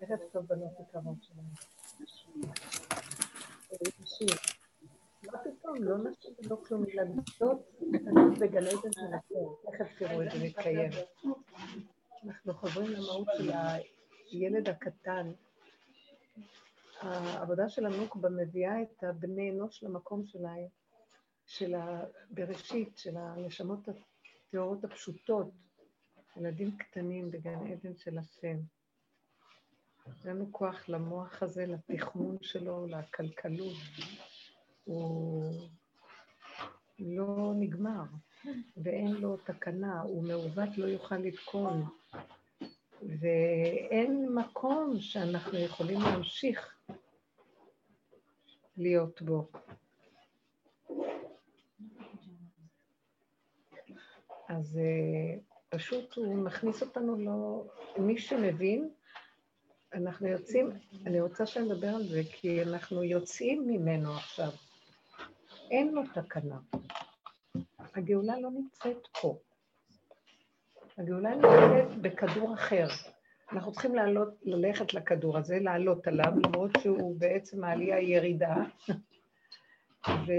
ערב טוב בנות יקרות שלנו. נשים. מה פתאום, לא נשים ולא כלום, ילדות קטנות בגן עדן של הכל. תכף תראו את זה מתקיים. אנחנו חוזרים למהות של הילד הקטן. העבודה של הנוקבה מביאה את הבני אנוש למקום שלהם, של הבראשית, של הנשמות הטהורות הפשוטות, ילדים קטנים בגן עדן של השם. אין לנו כוח למוח הזה, לתכמון שלו, לכלכלות. הוא לא נגמר, ואין לו תקנה, הוא מעוות לא יוכל לתקון. ואין מקום שאנחנו יכולים להמשיך להיות בו. אז אה, פשוט הוא מכניס אותנו לא... מי שמבין, אנחנו יוצאים, אני רוצה שנדבר על זה, כי אנחנו יוצאים ממנו עכשיו. אין לו תקנה. הגאולה לא נמצאת פה. הגאולה נמצאת בכדור אחר. אנחנו צריכים לעלות, ללכת לכדור הזה, לעלות עליו, למרות שהוא בעצם העלייה ירידה, ו...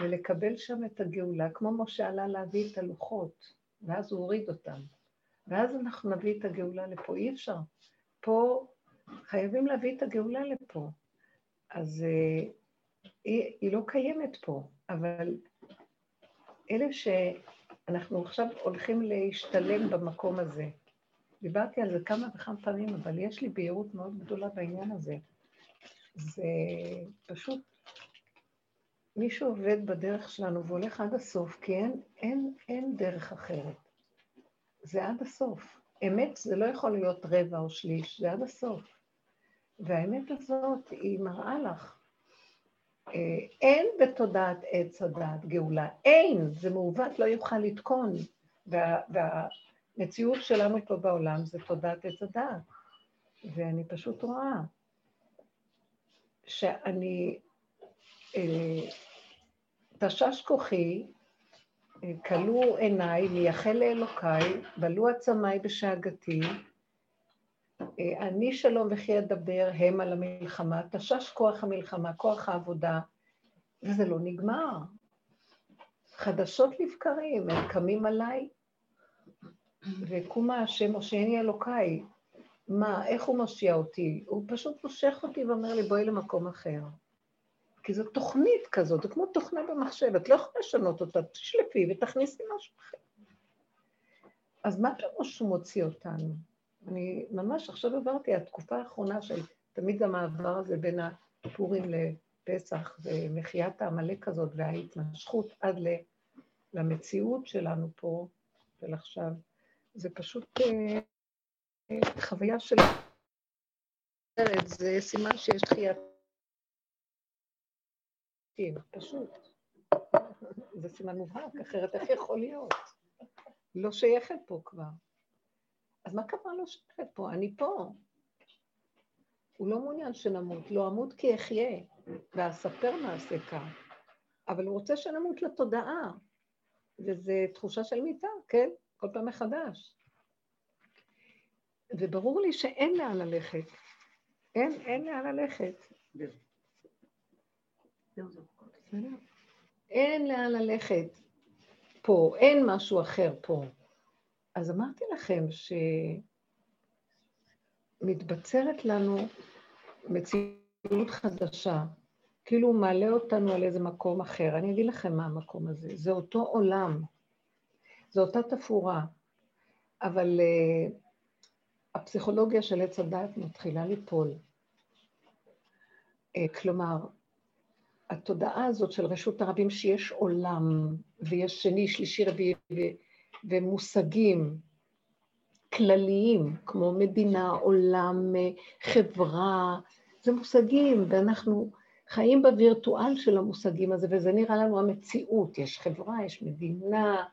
ולקבל שם את הגאולה, כמו משה עלה להביא את הלוחות, ואז הוא הוריד אותם. ואז אנחנו נביא את הגאולה לפה. אי אפשר. פה חייבים להביא את הגאולה לפה. אז uh, היא, היא לא קיימת פה, אבל אלה שאנחנו עכשיו הולכים להשתלם במקום הזה, דיברתי על זה כמה וכמה פעמים, אבל יש לי בהירות מאוד גדולה בעניין הזה. זה פשוט, מי שעובד בדרך שלנו והולך עד הסוף, כי אין, אין, אין דרך אחרת. זה עד הסוף. אמת זה לא יכול להיות רבע או שליש, זה עד הסוף. והאמת הזאת היא מראה לך, אה, אין בתודעת עץ הדעת גאולה, אין, זה מעוות, לא יוכל לתקון. וה, והמציאות שלנו פה בעולם זה תודעת עץ הדעת. ואני פשוט רואה שאני, אה, תשש כוחי כלו עיניי, מייחל לאלוקיי, בלו עצמיי בשאגתי, אני שלום וכי אדבר, הם על המלחמה, תשש כוח המלחמה, כוח העבודה, וזה לא נגמר. חדשות לבקרים, הם קמים עליי, וקומה השם הושעני אלוקיי. מה, איך הוא מושיע אותי? הוא פשוט מושך אותי ואומר לי, בואי למקום אחר. כי זו תוכנית כזאת, זה כמו תוכנה במחשב, את לא יכולה לשנות אותה, תשלפי ותכניסי משהו אחר. אז מה פירוש שהוא מוציא אותנו? אני ממש עכשיו עברתי, התקופה האחרונה של תמיד המעבר הזה בין הפורים לפסח ומחיית העמלק הזאת וההתמשכות עד למציאות שלנו פה של עכשיו, זה פשוט אה, חוויה של... זה סימן שיש תחיית מסכים, פשוט. זה סימן מובהק, אחרת איך יכול להיות? לא שייכת פה כבר. אז מה קרה לא שייכת פה? אני פה. הוא לא מעוניין שנמות, לא אמות כי אחיה, ואספר מעשה כך. אבל הוא רוצה שנמות לתודעה, וזו תחושה של מיטה, כן? כל פעם מחדש. וברור לי שאין לאן ללכת. אין, אין לאן ללכת. אין לאן ללכת פה, אין משהו אחר פה. אז אמרתי לכם שמתבצרת לנו מציאות חדשה, כאילו הוא מעלה אותנו על איזה מקום אחר. אני אגיד לכם מה המקום הזה. זה אותו עולם, זו אותה תפאורה, אבל uh, הפסיכולוגיה של עץ הדת מתחילה ליפול. Uh, כלומר, התודעה הזאת של רשות הרבים שיש עולם, ויש שני, שלישי, רביעי, ומושגים כלליים, כמו מדינה, עולם, חברה, זה מושגים, ואנחנו חיים בווירטואל של המושגים הזה, וזה נראה לנו המציאות, יש חברה, יש מדינה.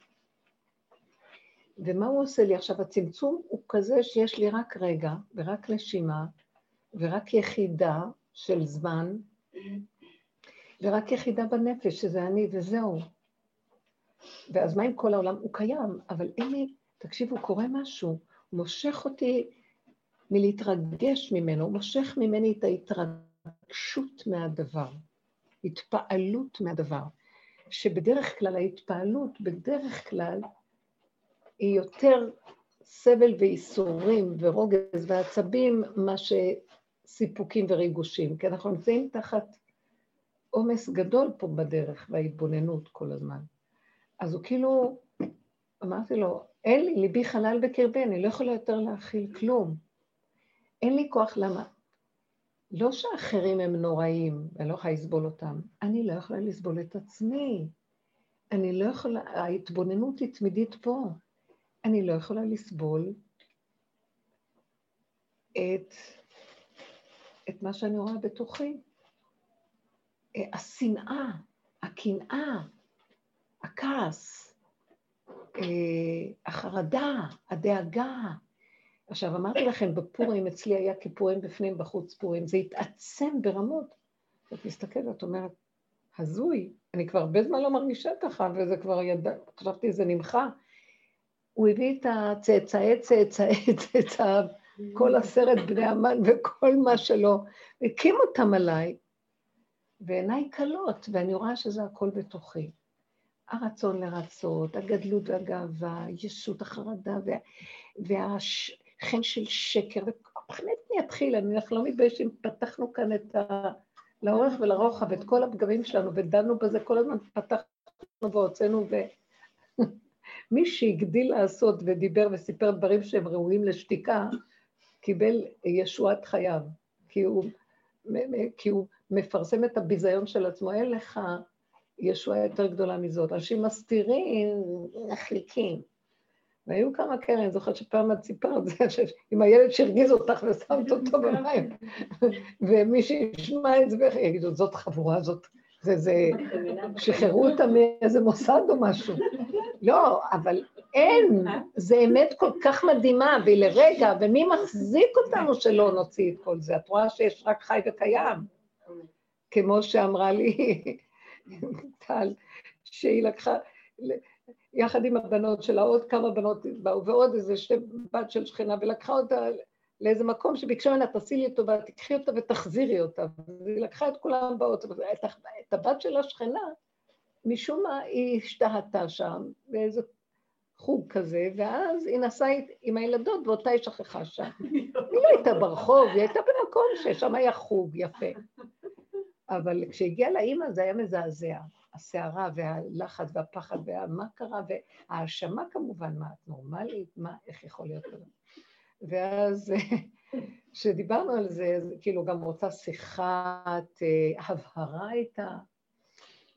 ומה הוא עושה לי עכשיו? הצמצום הוא כזה שיש לי רק רגע, ורק נשימה, ורק יחידה של זמן, ורק יחידה בנפש, שזה אני, וזהו. ואז מה עם כל העולם? הוא קיים, אבל אין לי, תקשיבו, קורה משהו, הוא מושך אותי מלהתרגש ממנו, הוא מושך ממני את ההתרגשות מהדבר, התפעלות מהדבר, שבדרך כלל ההתפעלות, בדרך כלל, היא יותר סבל וייסורים ורוגז ועצבים, מה שסיפוקים וריגושים, כי אנחנו נמצאים תחת עומס גדול פה בדרך וההתבוננות כל הזמן. אז הוא כאילו, אמרתי לו, אין לי, ליבי חלל בקרבי, אני לא יכולה יותר להכיל כלום. אין לי כוח, למה? לא שאחרים הם נוראים, ואני לא יכולה לסבול אותם, אני לא יכולה לסבול את עצמי. אני לא יכולה, ההתבוננות היא תמידית פה. אני לא יכולה לסבול את, את מה שאני רואה בתוכי. אה, השנאה, הקנאה, הכעס, אה, החרדה, הדאגה. עכשיו, אמרתי לכם, בפורים, אצלי היה כפורים בפנים, בחוץ פורים, זה התעצם ברמות. ואת מסתכלת, את אומרת, הזוי, אני כבר הרבה זמן לא מרגישה ככה, וזה כבר ידע, חשבתי, זה נמחה. הוא הביא את הצאצאי צאצאי צאצאיו, כל עשרת בני המן וכל מה שלא, הקים אותם עליי, ועיניי כלות, ואני רואה שזה הכל בתוכי. הרצון לרצות, הגדלות והגאווה, ישות החרדה וה, והחן של שקר, ובאמת אני אתחיל, אני לא מתבייש אם פתחנו כאן את ה... לאורך ולרוחב את כל הפגמים שלנו ודנו בזה כל הזמן, פתחנו והוצאנו ו... מי שהגדיל לעשות ודיבר וסיפר דברים שהם ראויים לשתיקה, קיבל ישועת חייו, כי הוא, כי הוא מפרסם את הביזיון של עצמו, אין לך ישועה יותר גדולה מזאת. אנשים מסתירים, נחליקים. והיו כמה כאלה, אני זוכרת שפעם את סיפרת זה, עם הילד שהרגיז אותך ושמת אותו במים, ומי שישמע את זה, יגידו, זאת חבורה, זאת, זה, זה, שחררו אותה מאיזה מוסד או משהו. לא, אבל אין, זה אמת כל כך מדהימה, והיא לרגע, ומי מחזיק אותנו שלא נוציא את כל זה? את רואה שיש רק חי וקיים. כמו שאמרה לי טל, שהיא לקחה, יחד עם הבנות שלה, עוד כמה בנות באו, ועוד איזה שתי בת של שכנה, ולקחה אותה לאיזה מקום שביקשה ממנה, תעשי לי טובה, תקחי אותה ותחזירי אותה. והיא לקחה את כולם באוטו, את, את הבת של השכנה, משום מה היא השתהתה שם, באיזה חוג כזה, ואז היא נסעה עם הילדות ואותה היא שכחה שם. היא לא הייתה ברחוב, היא הייתה במקום ששם היה חוג יפה. אבל כשהגיעה לאימא זה היה מזעזע. הסערה והלחץ והפחד ומה קרה, וההאשמה כמובן, מה את נורמלית? מה, איך יכול להיות כזה? ואז כשדיברנו על זה, אז כאילו גם רוצה שיחת אה, הבהרה איתה,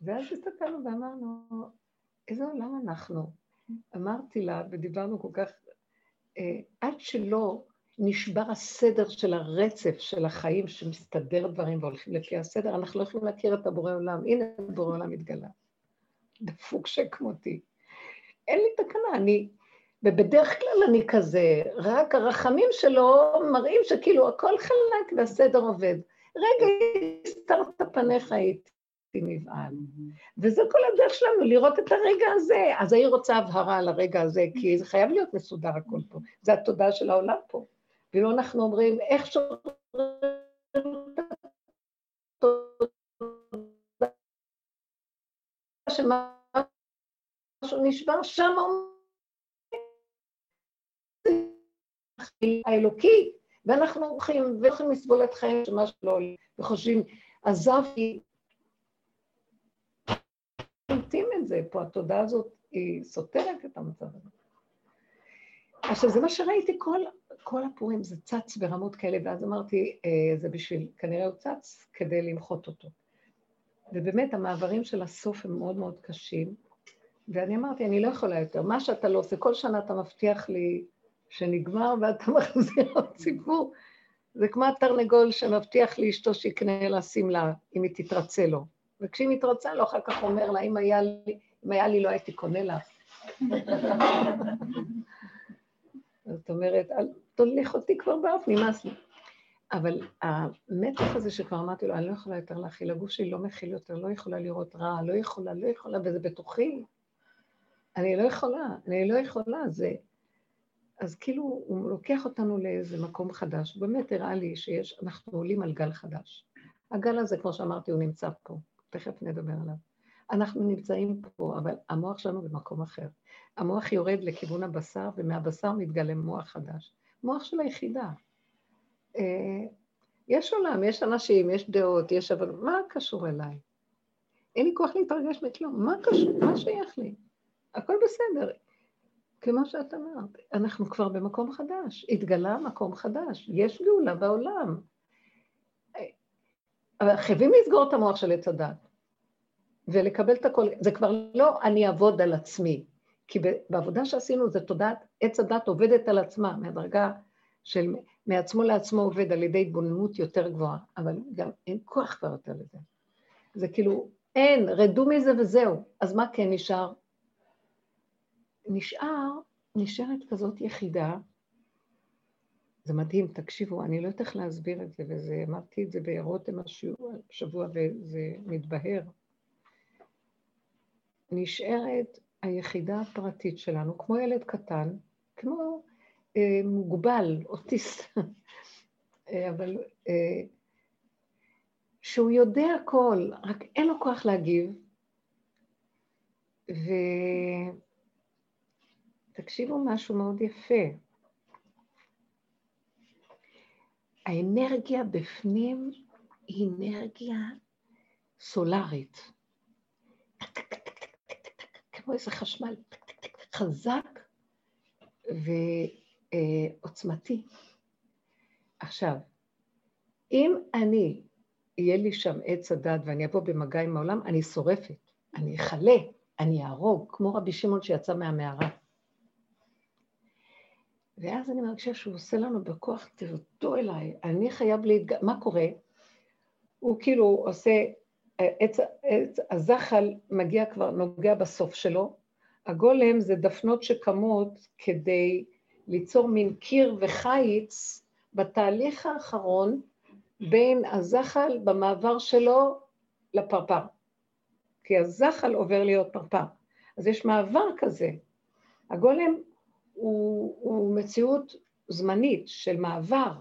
ואז הסתכלנו ואמרנו, איזה עולם אנחנו? אמרתי לה, ודיברנו כל כך, אה, עד שלא נשבר הסדר של הרצף של החיים שמסתדר דברים והולכים לפי הסדר, אנחנו לא יכולים להכיר את הבורא עולם. הנה בורא עולם התגלה. דפוק שכמותי. אין לי תקנה, אני... ובדרך כלל אני כזה, רק הרחמים שלו מראים שכאילו הכל חלק והסדר עובד. רגע, הסתרת פניך איתי נבהל. וזה כל הדרך שלנו, לראות את הרגע הזה. אז היא רוצה הבהרה על הרגע הזה, כי זה חייב להיות מסודר הכל פה. זה התודעה של העולם פה. ואילו אנחנו אומרים, איך שומרים שמשהו נשבר שם האלוקי, ואנחנו הולכים והולכים לסבול את חיים שמשהו לא עולה, וחושבים, עזבתי, שולטים את זה, פה התודעה הזאת היא סותרת את המצב הזה. עכשיו, זה מה שראיתי כל, כל הפורים, זה צץ ברמות כאלה, ואז אמרתי, אה, זה בשביל, כנראה הוא צץ כדי למחות אותו. ובאמת, המעברים של הסוף הם מאוד מאוד קשים, ואני אמרתי, אני לא יכולה יותר, מה שאתה לא עושה, כל שנה אתה מבטיח לי שנגמר ואתה מחזיר עוד סיפור. זה כמו התרנגול שמבטיח לאשתו שיקנה לה שמלה, אם היא תתרצה לו. וכשהיא מתרצה לו, אחר כך אומר לה, אם היה לי, אם היה לי לא הייתי קונה לך. זאת אומרת, אל תוליך אותי כבר באף, נמאס לי. אבל המתח הזה שכבר אמרתי לו, אני לא יכולה יותר להכיל, הגוף שלי לא מכיל יותר, לא יכולה לראות רע, לא יכולה, לא יכולה, וזה בתוכי. אני לא יכולה, אני לא יכולה, זה... אז כאילו הוא לוקח אותנו לאיזה מקום חדש. באמת הראה לי שאנחנו עולים על גל חדש. הגל הזה, כמו שאמרתי, הוא נמצא פה. תכף נדבר עליו. אנחנו נמצאים פה, אבל המוח שלנו במקום אחר. המוח יורד לכיוון הבשר, ומהבשר מתגלה מוח חדש. מוח של היחידה. אה, יש עולם, יש אנשים, יש דעות, יש אבל מה קשור אליי? אין לי כוח להתרגש מכלום, מה קשור? מה שייך לי? הכל בסדר. כמו שאת אמרת, אנחנו כבר במקום חדש, התגלה מקום חדש, יש גאולה בעולם. אבל חייבים לסגור את המוח של עץ הדת ולקבל את הכל, זה כבר לא אני אעבוד על עצמי, כי בעבודה שעשינו זה תודעת, עץ הדת עובדת על עצמה, מהדרגה של מעצמו לעצמו עובד על ידי התבוננות יותר גבוהה, אבל גם אין כוח כבר יותר לזה. זה כאילו, אין, רדו מזה וזהו. אז מה כן נשאר? נשאר, נשארת כזאת יחידה, זה מדהים, תקשיבו, אני לא יודעת איך להסביר את זה, וזה, אמרתי את זה ברותם השבוע וזה מתבהר. נשארת היחידה הפרטית שלנו, כמו ילד קטן, כמו אה, מוגבל, אוטיסט, אה, אבל אה, שהוא יודע הכל, רק אין לו כוח להגיב, ותקשיבו משהו מאוד יפה. האנרגיה בפנים היא אנרגיה סולארית. כמו איזה חשמל חזק ועוצמתי. עכשיו, אם אני, יהיה לי שם עץ הדת ואני אבוא במגע עם העולם, אני שורפת, אני אכלה, אני אהרוג, כמו רבי שמעון שיצא מהמערה. ואז אני מרגישה שהוא עושה לנו בכוח, תרדו אליי, אני חייב להתג... מה קורה? הוא כאילו עושה, עץ, עץ הזחל מגיע כבר, נוגע בסוף שלו, הגולם זה דפנות שקמות כדי ליצור מין קיר וחיץ בתהליך האחרון בין הזחל במעבר שלו לפרפר. כי הזחל עובר להיות פרפר. אז יש מעבר כזה. הגולם הוא, הוא מציאות זמנית של מעבר,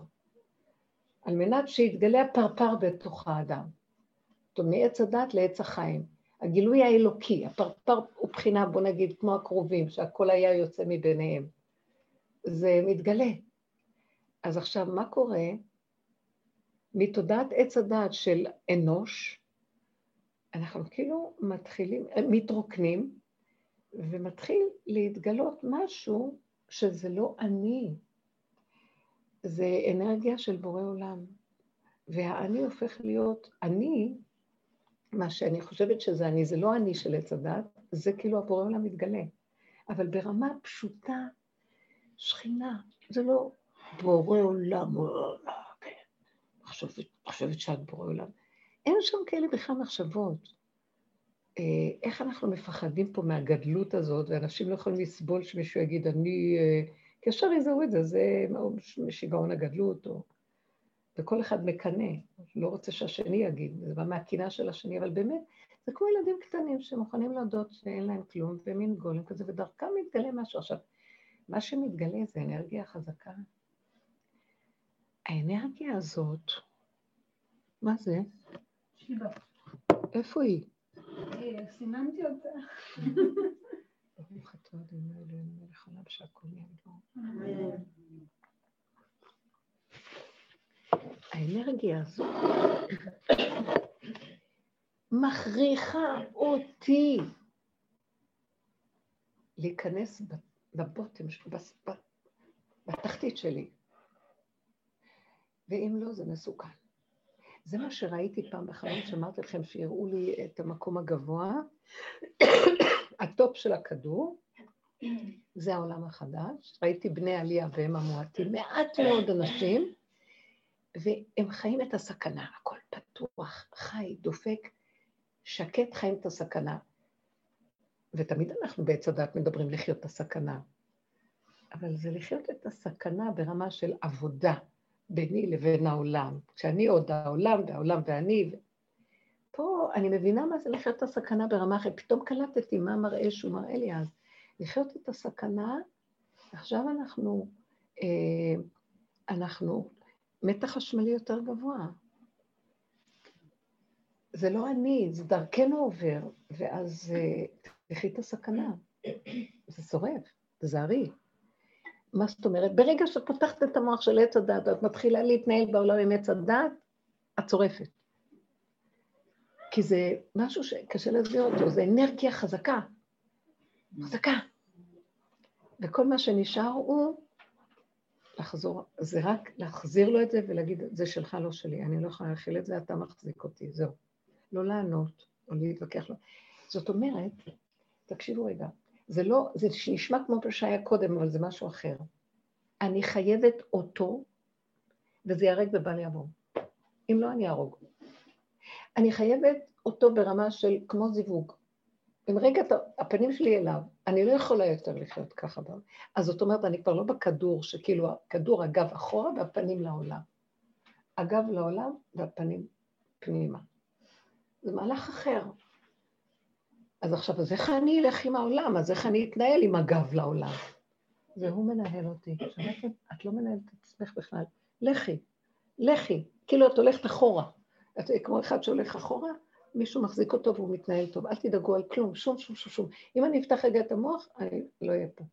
על מנת שיתגלה הפרפר בתוך האדם. זאת אומרת, מעץ הדת לעץ החיים. הגילוי האלוקי, הפרפר הוא בחינה, בוא נגיד, כמו הקרובים, שהכל היה יוצא מביניהם. זה מתגלה. אז עכשיו, מה קורה? מתודעת עץ הדת של אנוש, אנחנו כאילו מתחילים, מתרוקנים, ומתחיל להתגלות משהו שזה לא אני, זה אנרגיה של בורא עולם. והאני הופך להיות אני, מה שאני חושבת שזה אני, זה לא אני של עץ הדת, זה כאילו הבורא עולם מתגלה. אבל ברמה פשוטה, שכינה, זה לא בורא עולם, כן, חושבת, חושבת שאת בורא עולם. אין שם כאלה בכלל מחשבות. אה, איך אנחנו מפחדים פה מהגדלות הזאת, ואנשים לא יכולים לסבול שמישהו יגיד, אני... אה, ישר יזהו את זה, זה שיגעון הגדלות, או... וכל אחד מקנא, לא רוצה שהשני יגיד, זה בא מהקינה של השני, אבל באמת, זה כמו ילדים קטנים שמוכנים להודות שאין להם כלום, ומין גולם כזה, ודרכם מתגלה משהו. עכשיו, מה שמתגלה זה אנרגיה חזקה. האנרגיה הזאת, מה זה? שיבה. איפה היא? סימנתי אותה. ברוך אתה אדוני אלוהינו מלך עולם שהכל יעבור. האנרגיה הזו מכריחה אותי להיכנס לבוטם, בתחתית שלי. ואם לא, זה מסוכן. זה מה שראיתי פעם בחלום, שאמרתי לכם שיראו לי את המקום הגבוה, ה top של הכדור, זה העולם החדש. ראיתי בני עלייה והם המועטים, מעט מאוד אנשים, והם חיים את הסכנה, הכל פתוח, חי, דופק, שקט חיים את הסכנה. ותמיד אנחנו בעץ הדת מדברים לחיות את הסכנה, אבל זה לחיות את הסכנה ברמה של עבודה. ביני לבין העולם. כשאני עוד העולם והעולם ואני, פה אני מבינה מה זה לחיות את הסכנה ברמה אחרת. פתאום קלטתי מה מראה שהוא מראה לי אז. לחיות את הסכנה עכשיו אנחנו, אה, אנחנו, מתח חשמלי יותר גבוה. זה לא אני, זה דרכנו עובר, ואז אה, תחי את הסכנה. זה שורף, תזהרי. מה זאת אומרת? ברגע שאת פותחת את המוח של עץ הדת ואת מתחילה להתנהל בעולם עם עץ הדת, את צורפת. כי זה משהו שקשה להסביר אותו, זה אנרגיה חזקה. חזקה. וכל מה שנשאר הוא לחזור, זה רק להחזיר לו את זה ולהגיד, זה שלך, לא שלי, אני לא יכולה להכיל את זה, אתה מחזיק אותי, זהו. לא לענות או להתווכח לו. זאת אומרת, תקשיבו רגע, זה לא, זה נשמע כמו מה שהיה קודם, אבל זה משהו אחר. אני חייבת אותו, וזה ייהרג ובל יעבור. אם לא, אני אהרוג. אני חייבת אותו ברמה של כמו זיווג. אם רגע הפנים שלי אליו, אני לא יכולה יותר לחיות ככה. אז זאת אומרת, אני כבר לא בכדור, שכאילו הכדור הגב אחורה והפנים לעולם. הגב לעולם והפנים פנימה. זה מהלך אחר. אז עכשיו, אז איך אני אלך עם העולם? אז איך אני אתנהל עם הגב לעולם? והוא מנהל אותי. שמעתם? את לא מנהלת את עצמך בכלל. לכי, לכי. כאילו את הולכת אחורה. את כמו אחד שהולך אחורה, מישהו מחזיק אותו והוא מתנהל טוב. אל תדאגו על כלום, שום, שום, שום, שום. אם אני אפתח רגע את המוח, אני לא אהיה פה.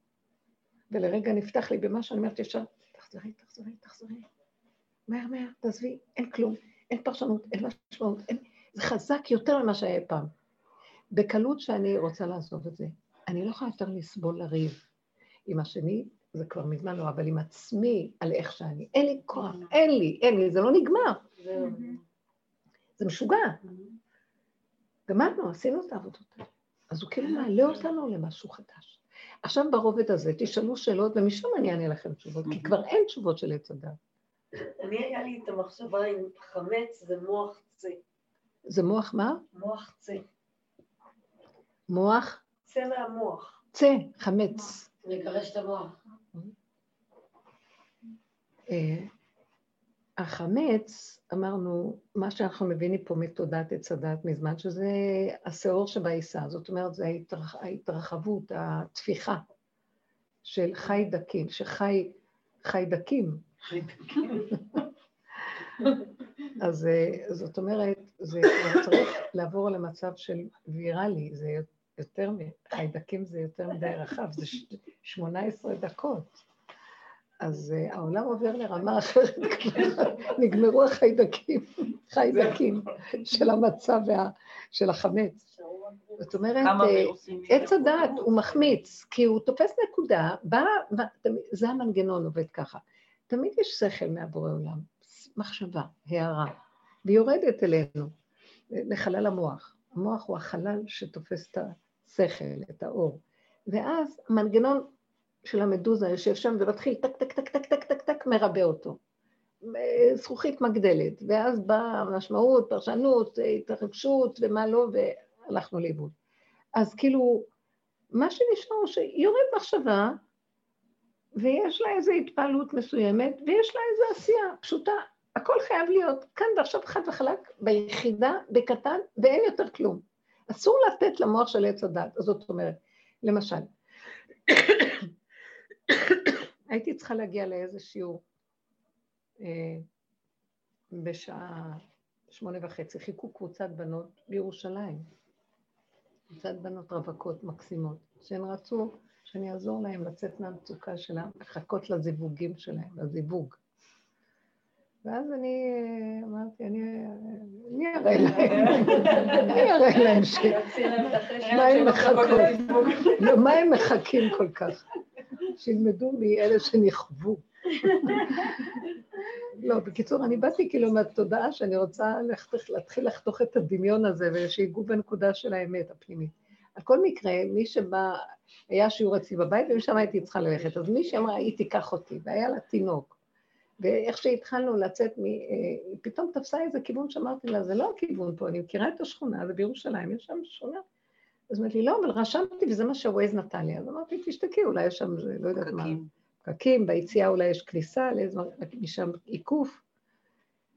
ולרגע נפתח לי במה שאני אומרת ישר, תחזרי, תחזרי, תחזרי. מהר, מהר, תעזבי, אין כלום, אין פרשנות, אין משמעות, אין... זה חזק יותר ממה שהיה פעם. בקלות שאני רוצה לעזוב את זה. אני לא יכולה יותר לסבול לריב עם השני, זה כבר מזמן לא, אבל עם עצמי, על איך שאני. אין לי כוח, אין לי, אין לי, זה לא נגמר. זה משוגע. גמרנו, עשינו את העבודות האלה. אז הוא כאילו מעלה אותנו למשהו חדש. עכשיו ברובד הזה תשאלו שאלות, ומשם אני אענה לכם תשובות, כי כבר אין תשובות של עץ הדת. אני, היה לי את המחשבה עם חמץ זה מוח צה. זה מוח מה? מוח צה. מוח? צא מהמוח. צא, חמץ. לגרש את המוח. אה, החמץ, אמרנו, מה שאנחנו מבינים פה מתודעת עץ הדת מזמן, שזה השאור שבעיסה, זאת אומרת, זה ההתרח, ההתרחבות, התפיחה של חיידקים, שחי, חיידקים. אז אה, זאת אומרת, זה צריך לעבור למצב של ויראלי, זה יותר, חיידקים זה יותר מדי רחב, זה 18 דקות. אז uh, העולם עובר לרמה אחרת, נגמרו החיידקים, חיידקים של המצב וה, של החמץ. זאת אומרת, אה, עץ הדעת הוא מחמיץ, כי הוא תופס נקודה, בא, זה המנגנון עובד ככה. תמיד יש שכל מהבורא עולם, מחשבה, הארה, והיא יורדת אלינו, לחלל המוח. המוח הוא החלל שתופס את השכל, את האור. ואז המנגנון של המדוזה יושב שם ומתחיל טק, טק, טק, טק, טק, טק, טק, מרבה אותו. זכוכית מגדלת, ואז באה משמעות, פרשנות, התרגשות ומה לא, והלכנו לאיבוד. אז כאילו, מה שנשאר שיורד מחשבה, ויש לה איזו התפעלות מסוימת, ויש לה איזו עשייה פשוטה. הכל חייב להיות כאן ועכשיו חד וחלק, ביחידה, בקטן, ואין יותר כלום. אסור לתת למוח של עץ הדת. זאת אומרת, למשל, הייתי צריכה להגיע לאיזה שיעור אה, בשעה שמונה וחצי, חיכו קבוצת בנות בירושלים, קבוצת בנות רווקות מקסימות, שהן רצו שאני אעזור להן לצאת מהמצוקה שלהן, לחכות לזיווגים שלהן, לזיווג. ואז אני אמרתי, אני אראה להם, אני אראה להם ש... מה הם מחכות? לא, מה הם מחכים כל כך? שילמדו מאלה שנכוו. לא, בקיצור, אני באתי כאילו מהתודעה שאני רוצה להתחיל לחתוך את הדמיון הזה ושיגעו בנקודה של האמת הפנימית. על כל מקרה, מי שבא, היה שיעור אצלי בבית ומשם הייתי צריכה ללכת, אז מי שאמרה, היא תיקח אותי, והיה לה תינוק. ואיך שהתחלנו לצאת, היא פתאום תפסה איזה כיוון שאמרתי לה, זה לא הכיוון פה, אני מכירה את השכונה, זה בירושלים, יש שם שכונה אז אמרתי לי, לא, אבל רשמתי וזה מה שווייז נתן לי. אז אמרתי, תשתקי, אולי יש שם, לא יודעת מה. פקקים, ביציאה אולי יש כניסה, משם עיקוף.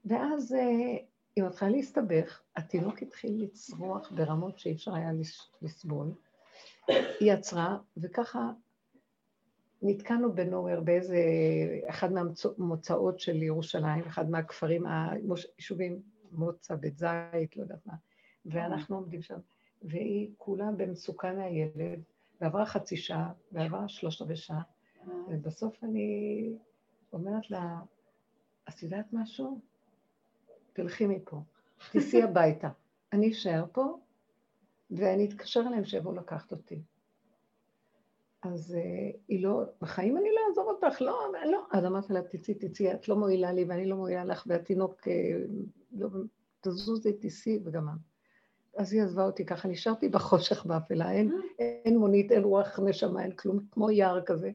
ואז אה, היא מתחילה להסתבך, התינוק התחיל לצרוח ברמות שאי אפשר היה לסבול. היא עצרה, וככה נתקענו בנוהר באיזה, אחד מהמוצאות של ירושלים, אחד מהכפרים, היישובים, מוצא, בית זית, לא יודעת מה, ואנחנו עומדים שם, והיא כולה במצוקה מהילד, ועברה חצי שעה, ועברה שלושת רבעי שעה, ובסוף אני אומרת לה, את יודעת משהו? תלכי מפה, תיסעי הביתה. אני אשאר פה, ואני אתקשר אליהם שיבואו לקחת אותי. אז uh, היא לא, בחיים אני לא אעזוב אותך, לא, לא. אז אמרתי לה, תצאי, תצאי, את לא מועילה לי ואני לא מועילה לך, והתינוק, uh, לא, תזוזי, תיסעי וגמר. אז היא עזבה אותי ככה, נשארתי בחושך באפלה, אין, אין מונית, אין רוח נשמה, אין כלום, כמו יער כזה.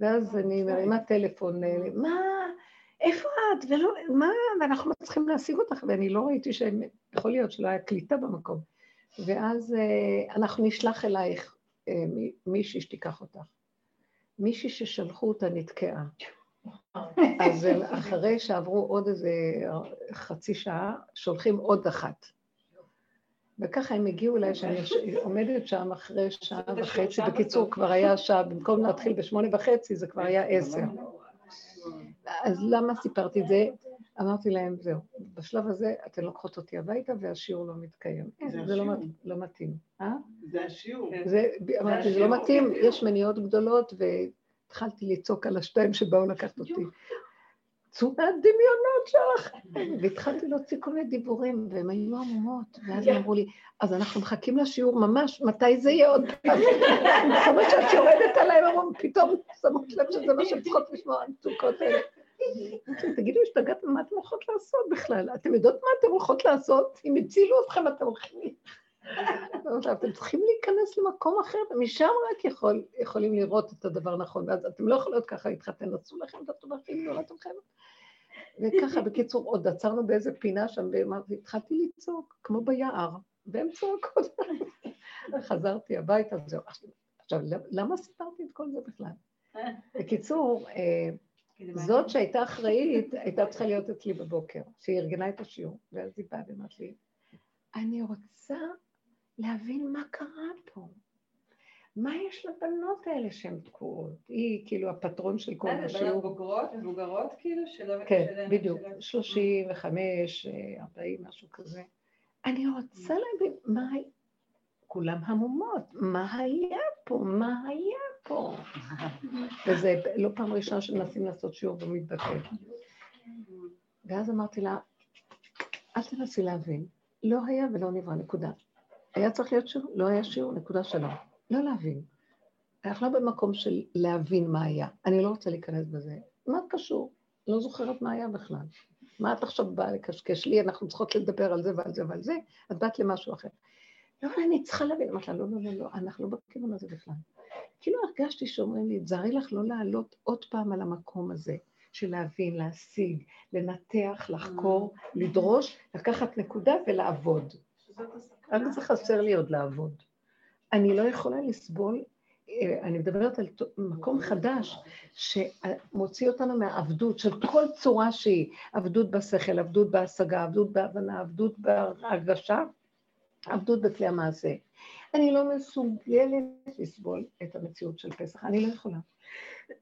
ואז אני מרימה טלפון, אה, מה, איפה את? ולא, מה, ואנחנו צריכים להשיג אותך, ואני לא ראיתי שהם, יכול להיות שלא היה קליטה במקום. ואז אנחנו נשלח אלייך אה, מישהי שתיקח אותך. מישהי ששלחו אותה נתקעה. אז אחרי שעברו עוד איזה חצי שעה, שולחים עוד אחת. וככה הם הגיעו אליי, שאני עומדת שם אחרי שעה וחצי, בקיצור כבר היה שעה, במקום להתחיל בשמונה וחצי זה כבר היה עשר. אז למה סיפרתי את זה? אמרתי להם, זהו, בשלב הזה אתן לוקחות אותי הביתה והשיעור לא מתקיים. זה לא, לא מתאים. אה? זה השיעור. אמרתי, זה לא מתאים, יש מניעות גדולות, והתחלתי לצעוק על השתיים שבאו לקחת אותי. צאו מהדמיונות שלך. והתחלתי להוציא כל מיני דיבורים, והם היו עמומות, ואז הם אמרו לי, אז אנחנו מחכים לשיעור ממש, מתי זה יהיה עוד פעם? אני חושבת שאת יורדת עליהם, אמרו, פתאום שמות לב שזה מה שהן צריכות לשמוע, המצוקות האלה. תגידו, השתגעתם, מה אתן הולכות לעשות בכלל? אתן יודעות מה אתן הולכות לעשות? אם הצילו אתכם, אתם הולכים... אתם צריכים להיכנס למקום אחר, ומשם רק יכול, יכולים לראות את הדבר נכון, ואז אתם לא יכולות ככה להתחתן, עשו לכם את הטובה הכי גדולה שלכם. וככה, בקיצור, עוד עצרנו באיזה פינה שם, והתחלתי לצעוק, כמו ביער, והן צועקות. חזרתי הביתה, זהו. עכשיו, למה סיפרתי את כל זה בכלל? בקיצור, אה, זאת שהייתה אחראית, הייתה צריכה להיות אצלי בבוקר, שהיא ארגנה את השיעור, ואז היא באה ואמרת לי, אני רוצה להבין מה קרה פה. מה יש לבנות האלה שהן תקועות? היא כאילו הפטרון של כל השיעור. בנות בוגרות, מבוגרות כאילו? שלא... כן, בדיוק, 35, 40, משהו כזה. אני רוצה להבין מה... כולם המומות, מה היה פה? מה היה פה? וזה לא פעם ראשונה שמנסים לעשות שיעור במתבטא. ואז אמרתי לה, אל תנסי להבין, לא היה ולא נברא, נקודה. היה צריך להיות שיעור, לא היה שיעור, נקודה שלום. לא להבין. אנחנו לא במקום של להבין מה היה. אני לא רוצה להיכנס בזה. מה קשור? לא זוכרת מה היה בכלל. מה את עכשיו באה לקשקש לי? אנחנו צריכות לדבר על זה ועל זה ועל זה, את באת למשהו אחר. לא, אני צריכה להבין. אמרתי לה, לא, לא, לא, לא, אנחנו לא בכיוון הזה בכלל. כאילו הרגשתי שאומרים לי, תזהרי לך לא לעלות עוד פעם על המקום הזה של להבין, להשיג, לנתח, לחקור, לדרוש, לקחת נקודה ולעבוד. רק זה חסר לי עוד לעבוד. אני לא יכולה לסבול, אה, אני מדברת על מקום חדש שמוציא אותנו מהעבדות של כל צורה שהיא, עבדות בשכל, עבדות בהשגה, עבדות בהבנה, עבדות בהרגשה, עבדות בכלי המעשה. אני לא מסוגלת לסבול את המציאות של פסח, אני לא יכולה.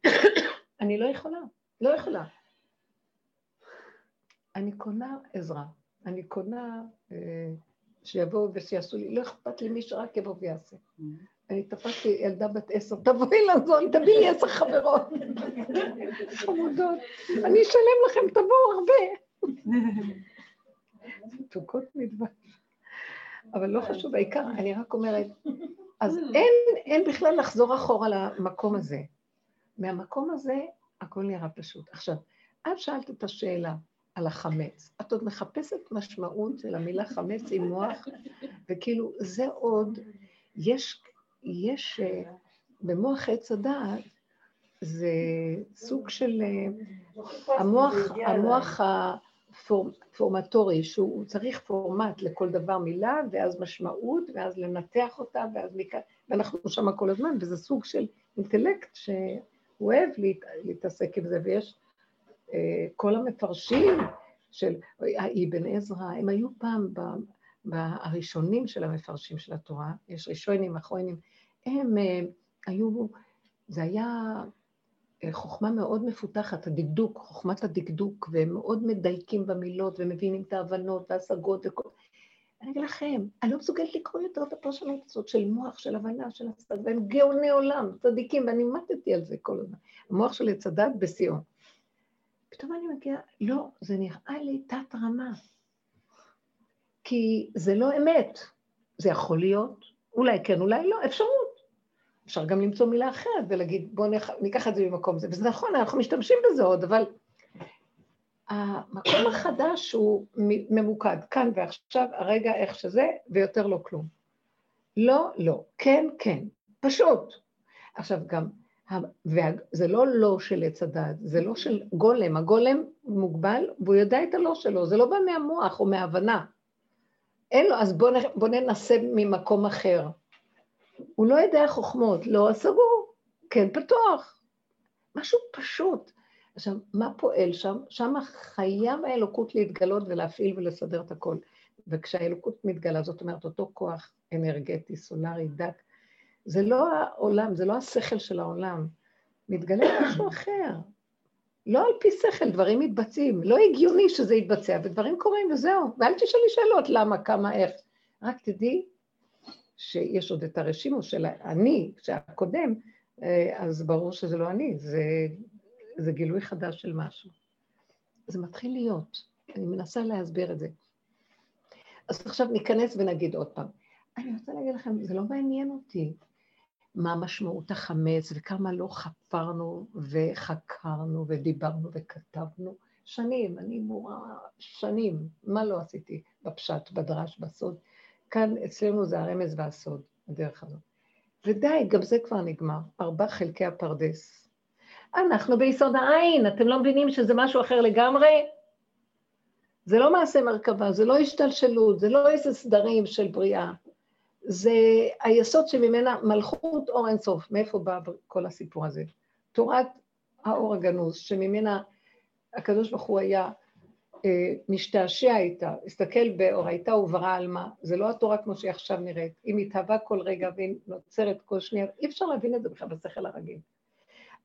אני לא יכולה, לא יכולה. אני קונה עזרה, אני קונה אה, שיבואו ושיעשו לי, לא אכפת לי מי שרק יבוא ויעשה. אני תפסתי ילדה בת עשר, תבואי לעזור לי, תביאי לי עשר חברות. חמודות. אני אשלם לכם, תבואו הרבה. מתוקות מדבר. אבל לא חשוב, העיקר, אני רק אומרת, אז אין, אין בכלל לחזור אחורה למקום הזה. מהמקום הזה הכל נראה פשוט. עכשיו, את שאלת את השאלה על החמץ. את עוד מחפשת משמעות של המילה חמץ עם מוח, וכאילו, זה עוד, יש, יש, אה, במוח עץ הדעת, זה סוג של, אה, המוח, המוח הפורמטורי, שהוא צריך פורמט לכל דבר מילה, ואז משמעות, ואז לנתח אותה, ואז מכאן, ואנחנו שם כל הזמן, וזה סוג של אינטלקט שהוא אוהב להתעסק עם זה, ויש אה, כל המפרשים של אבן עזרא, הם היו פעם הראשונים של המפרשים של התורה, יש ראשונים, אחרונים, הם אה, היו, זה היה חוכמה מאוד מפותחת, הדקדוק, חוכמת הדקדוק, והם מאוד מדייקים במילות ומבינים את ההבנות וההשגות וכל... אני אגיד לכם, אני לא מסוגלת לקרוא יותר את הפרשנות הזאת של מוח, של הבנה, של הצד, והם גאוני עולם, צדיקים, ואני מתתי על זה כל הזמן. המוח של עץ הדת בשיאו. פתאום אני מגיעה, לא, זה נראה לי תת רמה. כי זה לא אמת. זה יכול להיות, אולי כן, אולי לא, אפשרות. אפשר גם למצוא מילה אחרת ולהגיד, בואו ניקח את זה ממקום זה. וזה נכון, אנחנו משתמשים בזה עוד, אבל המקום החדש הוא ממוקד, כאן ועכשיו, הרגע איך שזה, ויותר לא כלום. לא, לא, כן, כן, פשוט. עכשיו גם, זה לא לא של עץ הדעת, זה לא של גולם, הגולם מוגבל והוא יודע את הלא שלו, זה לא בא מהמוח או מההבנה. אין לו, אז בואו בוא ננסה ממקום אחר. הוא לא יודע חוכמות, לא סגור, כן פתוח. משהו פשוט. עכשיו, מה פועל שם? שם חייב האלוקות להתגלות ולהפעיל ולסדר את הכל. וכשהאלוקות מתגלה, זאת אומרת, אותו כוח אנרגטי, סולארי, דק, זה לא העולם, זה לא השכל של העולם. מתגלה משהו אחר. לא על פי שכל, דברים מתבצעים. לא הגיוני שזה יתבצע, ודברים קורים וזהו. ואל תשאלי שאלות למה, כמה, איך. רק תדעי שיש עוד את הרשימו של אני, שהקודם, אה, אז ברור שזה לא אני, זה, זה גילוי חדש של משהו. זה מתחיל להיות, אני מנסה להסביר את זה. אז עכשיו ניכנס ונגיד עוד פעם. אני רוצה להגיד לכם, זה לא מעניין אותי מה משמעות החמץ וכמה לא חפרנו וחקרנו ודיברנו וכתבנו. שנים, אני מורה שנים, מה לא עשיתי בפשט, בדרש, בסוד. כאן אצלנו זה הרמז והסוד, הדרך הזאת. ודי, גם זה כבר נגמר, ארבע חלקי הפרדס. אנחנו ביסוד העין, אתם לא מבינים שזה משהו אחר לגמרי? זה לא מעשה מרכבה, זה לא השתלשלות, זה לא איזה סדרים של בריאה. זה היסוד שממנה מלכות אור אינסוף. מאיפה בא כל הסיפור הזה? תורת האור הגנוז, שממנה הקדוש ברוך הוא היה משתעשע איתה, הסתכל באורייתא וברא עלמא, זה לא התורה כמו שהיא עכשיו נראית, היא מתהווה כל רגע והיא נוצרת כל שנייה, אי אפשר להבין את זה בכלל בשכל הרגיל.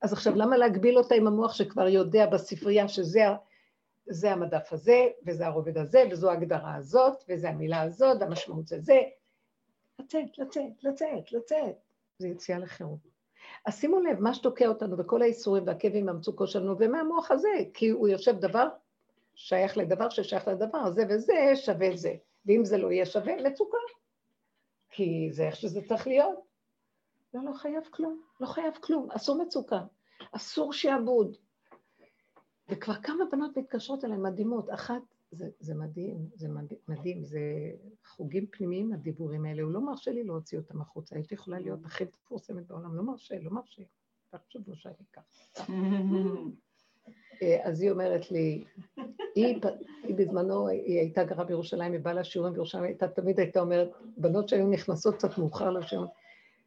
אז עכשיו למה להגביל אותה עם המוח שכבר יודע בספרייה שזה זה המדף הזה, וזה הרובד הזה, וזו ההגדרה הזאת, וזה המילה הזאת, המשמעות זה זה. לצאת, לצאת, לצאת, לצאת. זה יציאה לחירות. אז שימו לב, מה שתוקע אותנו בכל האיסורים והכאבים והמצוקות שלנו, ומהמוח הזה, כי הוא יושב דבר שייך לדבר ששייך לדבר, הזה וזה שווה זה. ואם זה לא יהיה שווה, מצוקה. כי זה איך שזה צריך להיות. לא, לא חייב כלום, לא חייב כלום, אסור מצוקה, אסור שעבוד. וכבר כמה בנות מתקשרות אליי מדהימות, אחת, זה, זה מדהים, זה מדהים, זה חוגים פנימיים הדיבורים האלה, הוא לא מרשה לי להוציא אותם החוצה, הייתי יכולה להיות הכי מפורסמת בעולם, לא מרשה, לא מרשה, תחשבו שאני ככה. אה, אז היא אומרת לי, היא, היא בזמנו, היא הייתה גרה בירושלים, היא באה לשיעורים בירושלים, הייתה תמיד הייתה אומרת, בנות שהיו נכנסות קצת מאוחר לשיעורים,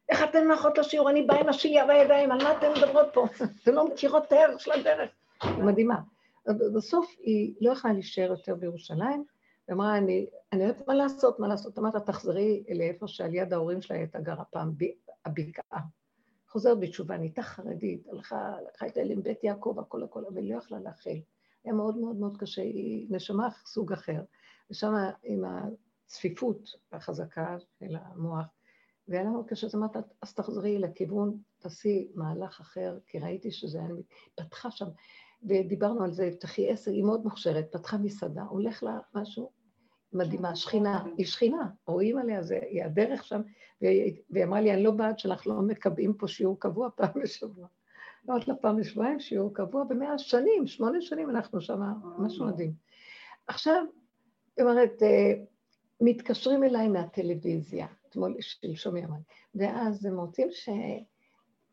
איך אתן נחות לשיעור? אני באה עם השליה בידיים, על מה אתן מדברות פה? אתן לא מכירות את הערך של הדרך. היא מדהימה. בסוף היא לא יכלה להישאר יותר בירושלים, היא אמרה, אני, אני יודעת מה לעשות, מה לעשות. אמרת, תחזרי לאיפה שעל יד ההורים שלה הייתה גרה פעם, הבקעה. חוזרת בתשובה, נהייתה חרדית, הלכה, לקחה את עם בית יעקב, הכל הכל, אבל היא לא יכלה להכיל. היה מאוד מאוד מאוד קשה, היא נשמה סוג אחר. ושם עם הצפיפות החזקה של המוח, והיה לה מאוד קשה, אז אמרת, אז תחזרי לכיוון, תעשי מהלך אחר, כי ראיתי שזה היה, פתחה שם, ודיברנו על זה, תחי עשר, היא מאוד מוכשרת, פתחה מסעדה, הולך לה משהו, מדהימה, שכינה, היא שכינה, רואים עליה, זה, היא הדרך שם, והיא אמרה לי, אני לא בעד שאנחנו לא מקבעים פה שיעור קבוע פעם בשבוע. עוד לה פעם בשבועיים שיעור קבוע, במאה שנים, שמונה שנים אנחנו שם, משהו מדהים. עכשיו, היא אומרת, אה, מתקשרים אליי מהטלוויזיה, אתמול שלשום היא אמרה, ואז הם רוצים ש...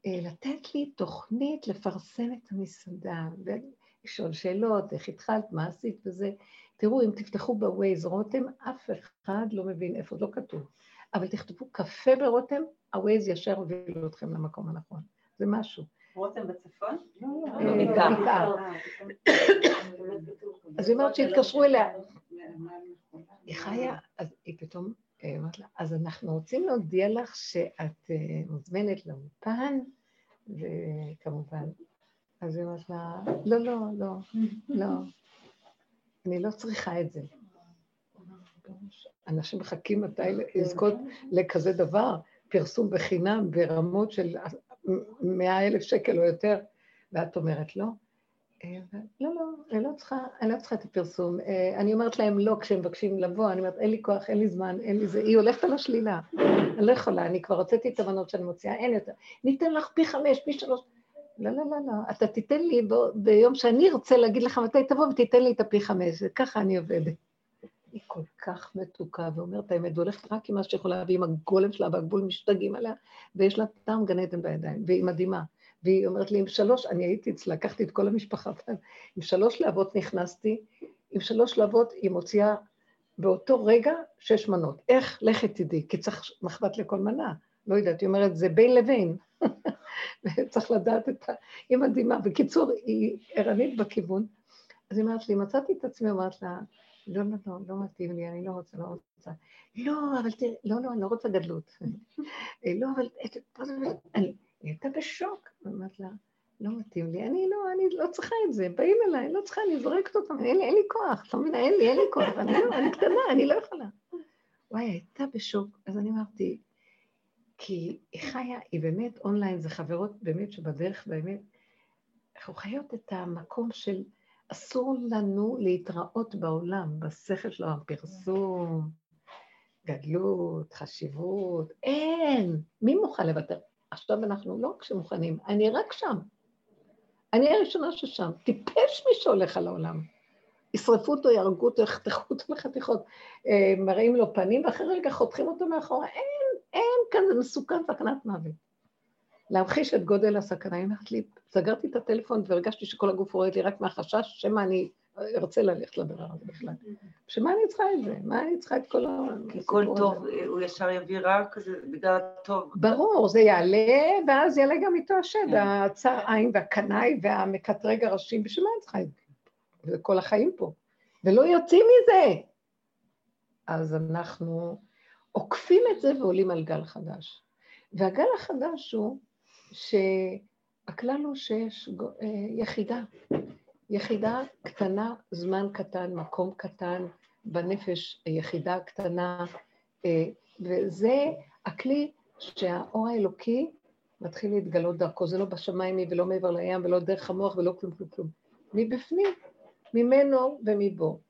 אה, לתת לי תוכנית לפרסם את המסעדה, ולשאול שאלות, איך התחלת, מה עשית וזה. תראו, אם תפתחו בווייז רותם, אף אחד לא מבין איפה, לא כתוב. אבל תכתבו קפה ברותם, הווייז ישר הוביל אתכם למקום הנכון. זה משהו. רותם בצפון? לא, לא, בקעה. אז היא אומרת שהתקשרו אליה. היא חיה, אז היא פתאום אמרת לה, אז אנחנו רוצים להודיע לך שאת מוזמנת לאולפן, וכמובן, אז היא אומרת לה, לא, לא, לא, לא, אני לא צריכה את זה. אנשים מחכים מתי לזכות לכזה דבר, פרסום בחינם ברמות של מאה אלף שקל או יותר, ואת אומרת לא. אה, לא, לא, אני לא צריכה, אני לא צריכה את הפרסום. אה, אני אומרת להם לא כשהם מבקשים לבוא, אני אומרת, אין לי כוח, אין לי זמן, אין לי זה. היא הולכת על השלילה. אני לא יכולה, אני כבר הוצאתי את המנות שאני מוציאה, אין יותר. ניתן לך פי חמש, פי שלוש. לא, לא, לא, לא. אתה תיתן לי ב... ביום שאני ארצה להגיד לך מתי תבוא ותיתן לי את הפי חמש. ככה אני עובדת. היא כל כך מתוקה ואומרת האמת, והולכת רק עם מה שיכולה להביא, עם הגולם שלה והגבול משתגעים עליה, ויש לה טעם גן עדן בידיים, והיא מדהימה. והיא אומרת לי, עם שלוש, אני הייתי אצלה, לקחתי את כל המשפחה, עם שלוש להבות נכנסתי, עם שלוש להבות היא מוציאה באותו רגע שש מנות. איך? לכי תדעי, כי צריך מחבת לכל מנה. לא יודעת, היא אומרת, זה בין לבין. וצריך לדעת את ה... היא מדהימה. בקיצור, היא ערנית בכיוון. אז היא אומרת לי, מצאתי את עצמי, אומרת לה, לא, לא, לא, לא מתאים לי, אני לא רוצה, לא רוצה. לא, אבל תראי, לא, לא, אני לא רוצה גדלות. לא, אבל... אני הייתה בשוק. אמרת לה, לא מתאים לי, אני לא, אני לא צריכה את זה, באים אליי, אני לא צריכה, אני זורקת אותם, אין לי, אין לי כוח, אתה מבין? אין לי, אין לי כוח, אני לא, אני קטנה, אני לא יכולה. וואי, הייתה בשוק, אז אני אמרתי, כי היא חיה, היא באמת אונליין, זה חברות באמת שבדרך באמת, אנחנו חיות את המקום של אסור לנו להתראות בעולם, בשכל שלו, הפרסום, גדלות, חשיבות, אין. מי מוכן לוותר? עכשיו אנחנו לא רק שמוכנים, אני רק שם. אני הראשונה ששם. טיפש מי שהולך על העולם. ישרפו אותו, יהרגו אותו, יחתכו אותו לחתיכות, אה, מראים לו פנים, ואחרי רגע חותכים אותו מאחורה. אין, אין כאן, זה מסוכן, סכנת מוות. להמחיש את גודל הסכנה. היא אומרת לי, סגרתי את הטלפון והרגשתי שכל הגוף רואה לי רק מהחשש, שמא אני ארצה ללכת לדבר הזה בכלל. בשביל מה אני צריכה את זה? מה אני צריכה את כל ה... כי כל טוב, הוא ישר יביא רע כזה, בגלל הטוב. ברור, זה יעלה, ואז יעלה גם איתו השד, כן. הצר עין והקנאי והמקטרג הראשים, בשביל מה אני צריכה את זה? זה כל החיים פה. ולא יוצאים מזה. אז אנחנו עוקפים את זה ועולים על גל חדש. והגל החדש הוא שהכלל הוא שיש אה, יחידה. יחידה קטנה, זמן קטן, מקום קטן, בנפש יחידה קטנה, אה, וזה הכלי שהאור האלוקי מתחיל להתגלות דרכו, זה לא בשמיים ולא מעבר לים ולא דרך המוח ולא כלום כלום כלום. מבפנים, ממנו ומבו.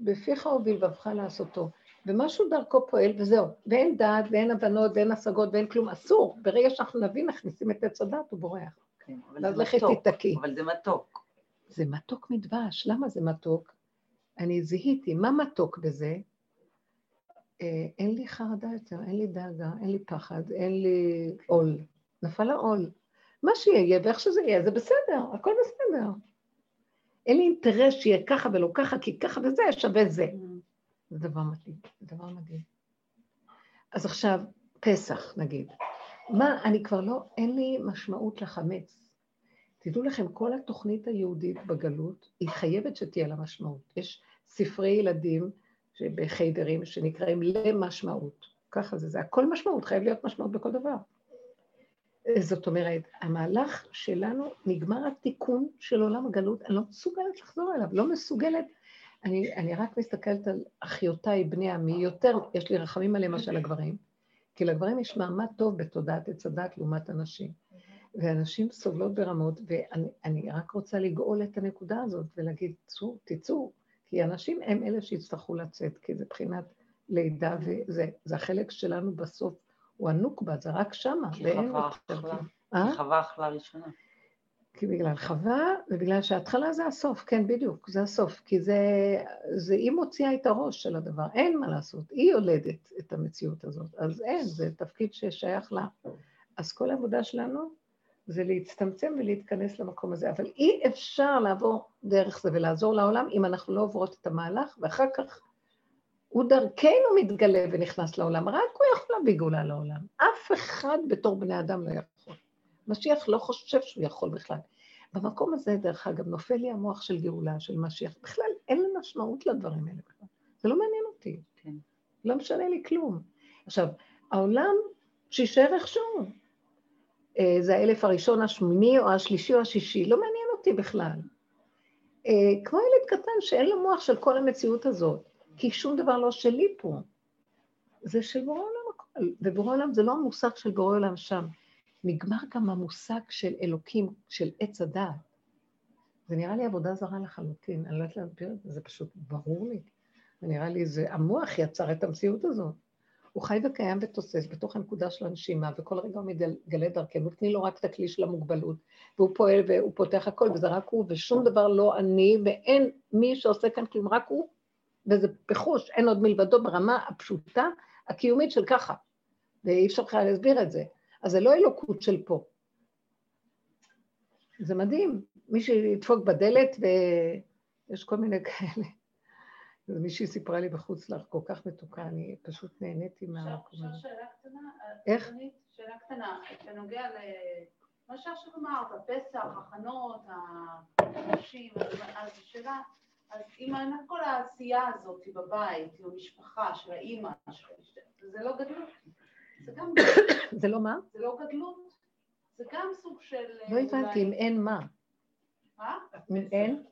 בפיך ובלבבך לעשותו. ומשהו דרכו פועל וזהו. ואין דעת ואין הבנות ואין השגות ואין כלום, אסור. ברגע שאנחנו נבין, מכניסים את עץ הדת, הוא בורח. כן, אבל זה מתוק. אבל זה מתוק. זה מתוק מדבש. למה זה מתוק? אני זיהיתי, מה מתוק בזה? אה, אין לי חרדה יותר, אין לי דאגה, אין לי פחד, אין לי עול. נפל העול. מה שיהיה ואיך שזה יהיה, זה בסדר, הכל בסדר. אין לי אינטרס שיהיה ככה ולא ככה, כי ככה וזה שווה זה. זה דבר מדהים, דבר מדהים. אז עכשיו, פסח נגיד. מה, אני כבר לא, אין לי משמעות לחמץ. תדעו לכם, כל התוכנית היהודית בגלות, היא חייבת שתהיה לה משמעות. יש ספרי ילדים בחיידרים שנקראים למשמעות. ככה זה, זה הכל משמעות, חייב להיות משמעות בכל דבר. זאת אומרת, המהלך שלנו, נגמר התיקון של עולם הגלות, אני לא מסוגלת לחזור אליו, לא מסוגלת. אני, אני רק מסתכלת על אחיותיי, בני עמי, יותר, יש לי רחמים עליהם מאשר לגברים, כי לגברים יש מעמד טוב בתודעת עץ הדת לעומת הנשים. ואנשים סובלות ברמות, ואני רק רוצה לגאול את הנקודה הזאת ולהגיד, צאו, תצאו, כי אנשים הם אלה שיצטרכו לצאת, כי זה בחינת לידה, וזה החלק שלנו בסוף, הוא הנוקבה, זה רק שמה. כי חווה אכלה, אה? כי חווה אכלה ראשונה. כי בגלל חווה, ובגלל שההתחלה זה הסוף, כן, בדיוק, זה הסוף, כי זה, זה היא מוציאה את הראש של הדבר, אין מה לעשות, היא יולדת את המציאות הזאת, אז אין, זה תפקיד ששייך לה. אז כל העבודה שלנו זה להצטמצם ולהתכנס למקום הזה, אבל אי אפשר לעבור דרך זה ולעזור לעולם אם אנחנו לא עוברות את המהלך, ואחר כך הוא דרכנו מתגלה ונכנס לעולם, רק הוא יכול להביא גאולה לעולם. אף אחד בתור בני אדם לא יכול. משיח לא חושב שהוא יכול בכלל. במקום הזה, דרך אגב, נופל לי המוח של גאולה, של משיח. בכלל, אין לי משמעות לדברים האלה בכלל. זה לא מעניין אותי. כן. לא משנה לי כלום. עכשיו, העולם, שיישאר איכשהו. אה, זה האלף הראשון, השמיני, או השלישי, או השישי, לא מעניין אותי בכלל. אה, כמו ילד קטן שאין לו מוח של כל המציאות הזאת, כי שום דבר לא שלי פה. זה של בורא עולם ובורא עולם זה לא המושג של בורא עולם שם. נגמר גם המושג של אלוקים, של עץ הדעת. זה נראה לי עבודה זרה לחלוטין, אני לא יודעת להסביר את זה, זה פשוט ברור לי. זה נראה לי, זה המוח יצר את המציאות הזאת. הוא חי וקיים ותוסס בתוך הנקודה של הנשימה, וכל רגע הוא מגלה דרכנו, תני לו רק את הכלי של המוגבלות, והוא פועל והוא פותח הכל, וזה רק הוא, ושום דבר לא אני, ואין מי שעושה כאן כלום, רק הוא, וזה בחוש, אין עוד מלבדו ברמה הפשוטה, הקיומית של ככה, ואי אפשר בכלל להסביר את זה. אז זה לא אלוקות של פה. זה מדהים, מי שידפוק בדלת, ויש כל מיני כאלה. מישהי סיפרה לי בחוץ לך, כל כך מתוקה, אני פשוט נהניתי מהמקום הזה. אפשר שאלה קטנה? איך? שאלה קטנה, בנוגע למה שעכשיו אמרת, פסח, הכנות, הנשים, אז השאלה, אז אם כל העשייה הזאת בבית, עם המשפחה של האימא, זה לא גדלות. זה גם... זה לא מה? זה לא גדלות. זה גם סוג של... לא הבנתי, אם אין מה. מה? אין?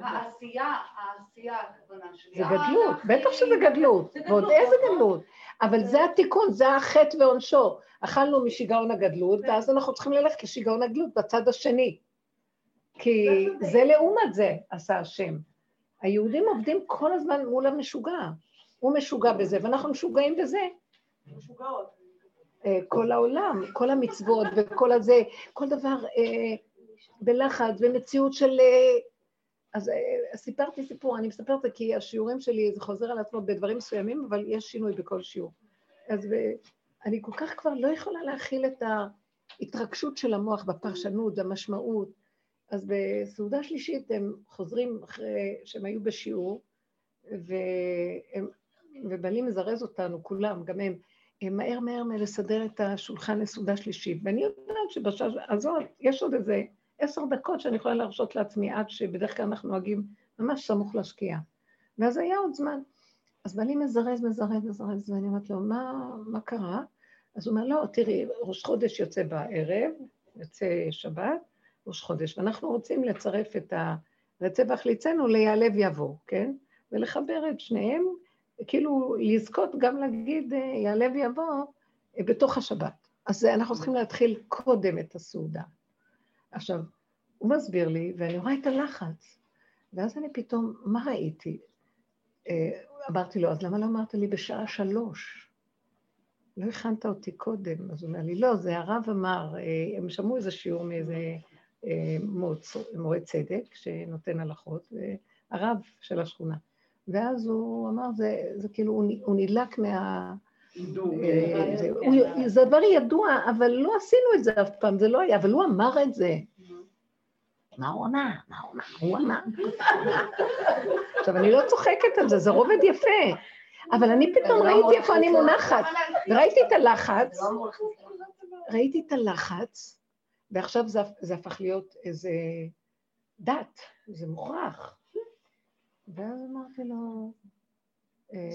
העשייה, העשייה הכוונה שלי. זה גדלות, בטח שזה גדלות. ועוד איזה נכון? גדלות. אבל זה התיקון, זה החטא ועונשו. אכלנו משיגעון הגדלות, ואז אנחנו צריכים ללכת לשיגעון הגדלות בצד השני. כי זה לעומת זה עשה השם. היהודים עובדים כל הזמן מול המשוגע. הוא משוגע בזה, ואנחנו משוגעים בזה. משוגעות. אה, כל העולם, כל המצוות וכל הזה, כל דבר אה, בלחץ ומציאות של... אה, אז סיפרתי סיפור, אני מספרת את זה כי השיעורים שלי, זה חוזר על עצמו בדברים מסוימים, אבל יש שינוי בכל שיעור. אז אני כל כך כבר לא יכולה להכיל את ההתרגשות של המוח בפרשנות, המשמעות. אז בסעודה שלישית הם חוזרים אחרי שהם היו בשיעור, והם, ובעלי מזרז אותנו, כולם, גם הם מהר מהר לסדר את השולחן לסעודה שלישית. ואני יודעת שבשעה הזאת יש עוד איזה עשר דקות שאני יכולה להרשות לעצמי, עד שבדרך כלל אנחנו נוהגים ממש סמוך לשקיעה. ואז היה עוד זמן. אז בעלי מזרז, מזרז, מזרז, ואני אומרת לו, מה, מה קרה? אז הוא אומר, לא, תראי, ראש חודש יוצא בערב, יוצא שבת, ראש חודש, ואנחנו רוצים לצרף את הרצה והחליצנו ליעלה ויבוא, כן? ולחבר את שניהם, כאילו לזכות גם להגיד יעלה ויבוא בתוך השבת. אז אנחנו צריכים להתחיל קודם את הסעודה. עכשיו, הוא מסביר לי, ואני רואה את הלחץ, ואז אני פתאום, מה ראיתי? אמרתי לו, אז למה לא אמרת לי בשעה שלוש? לא הכנת אותי קודם. אז הוא אומר לי, לא, זה הרב אמר, הם שמעו איזה שיעור מאיזה מורה צדק שנותן הלכות, הרב של השכונה. ואז הוא אמר, זה, זה כאילו, הוא נדלק מה... זה דבר ידוע, אבל לא עשינו את זה אף פעם, זה לא היה, אבל הוא אמר את זה. מה הוא אמר? מה הוא אמר? הוא אמר. עכשיו, אני לא צוחקת על זה, זה רובד יפה. אבל אני פתאום ראיתי איפה אני מונחת, וראיתי את הלחץ, ראיתי את הלחץ, ועכשיו זה, זה הפך להיות איזה דת, זה מוכרח. ואז אמרתי לו...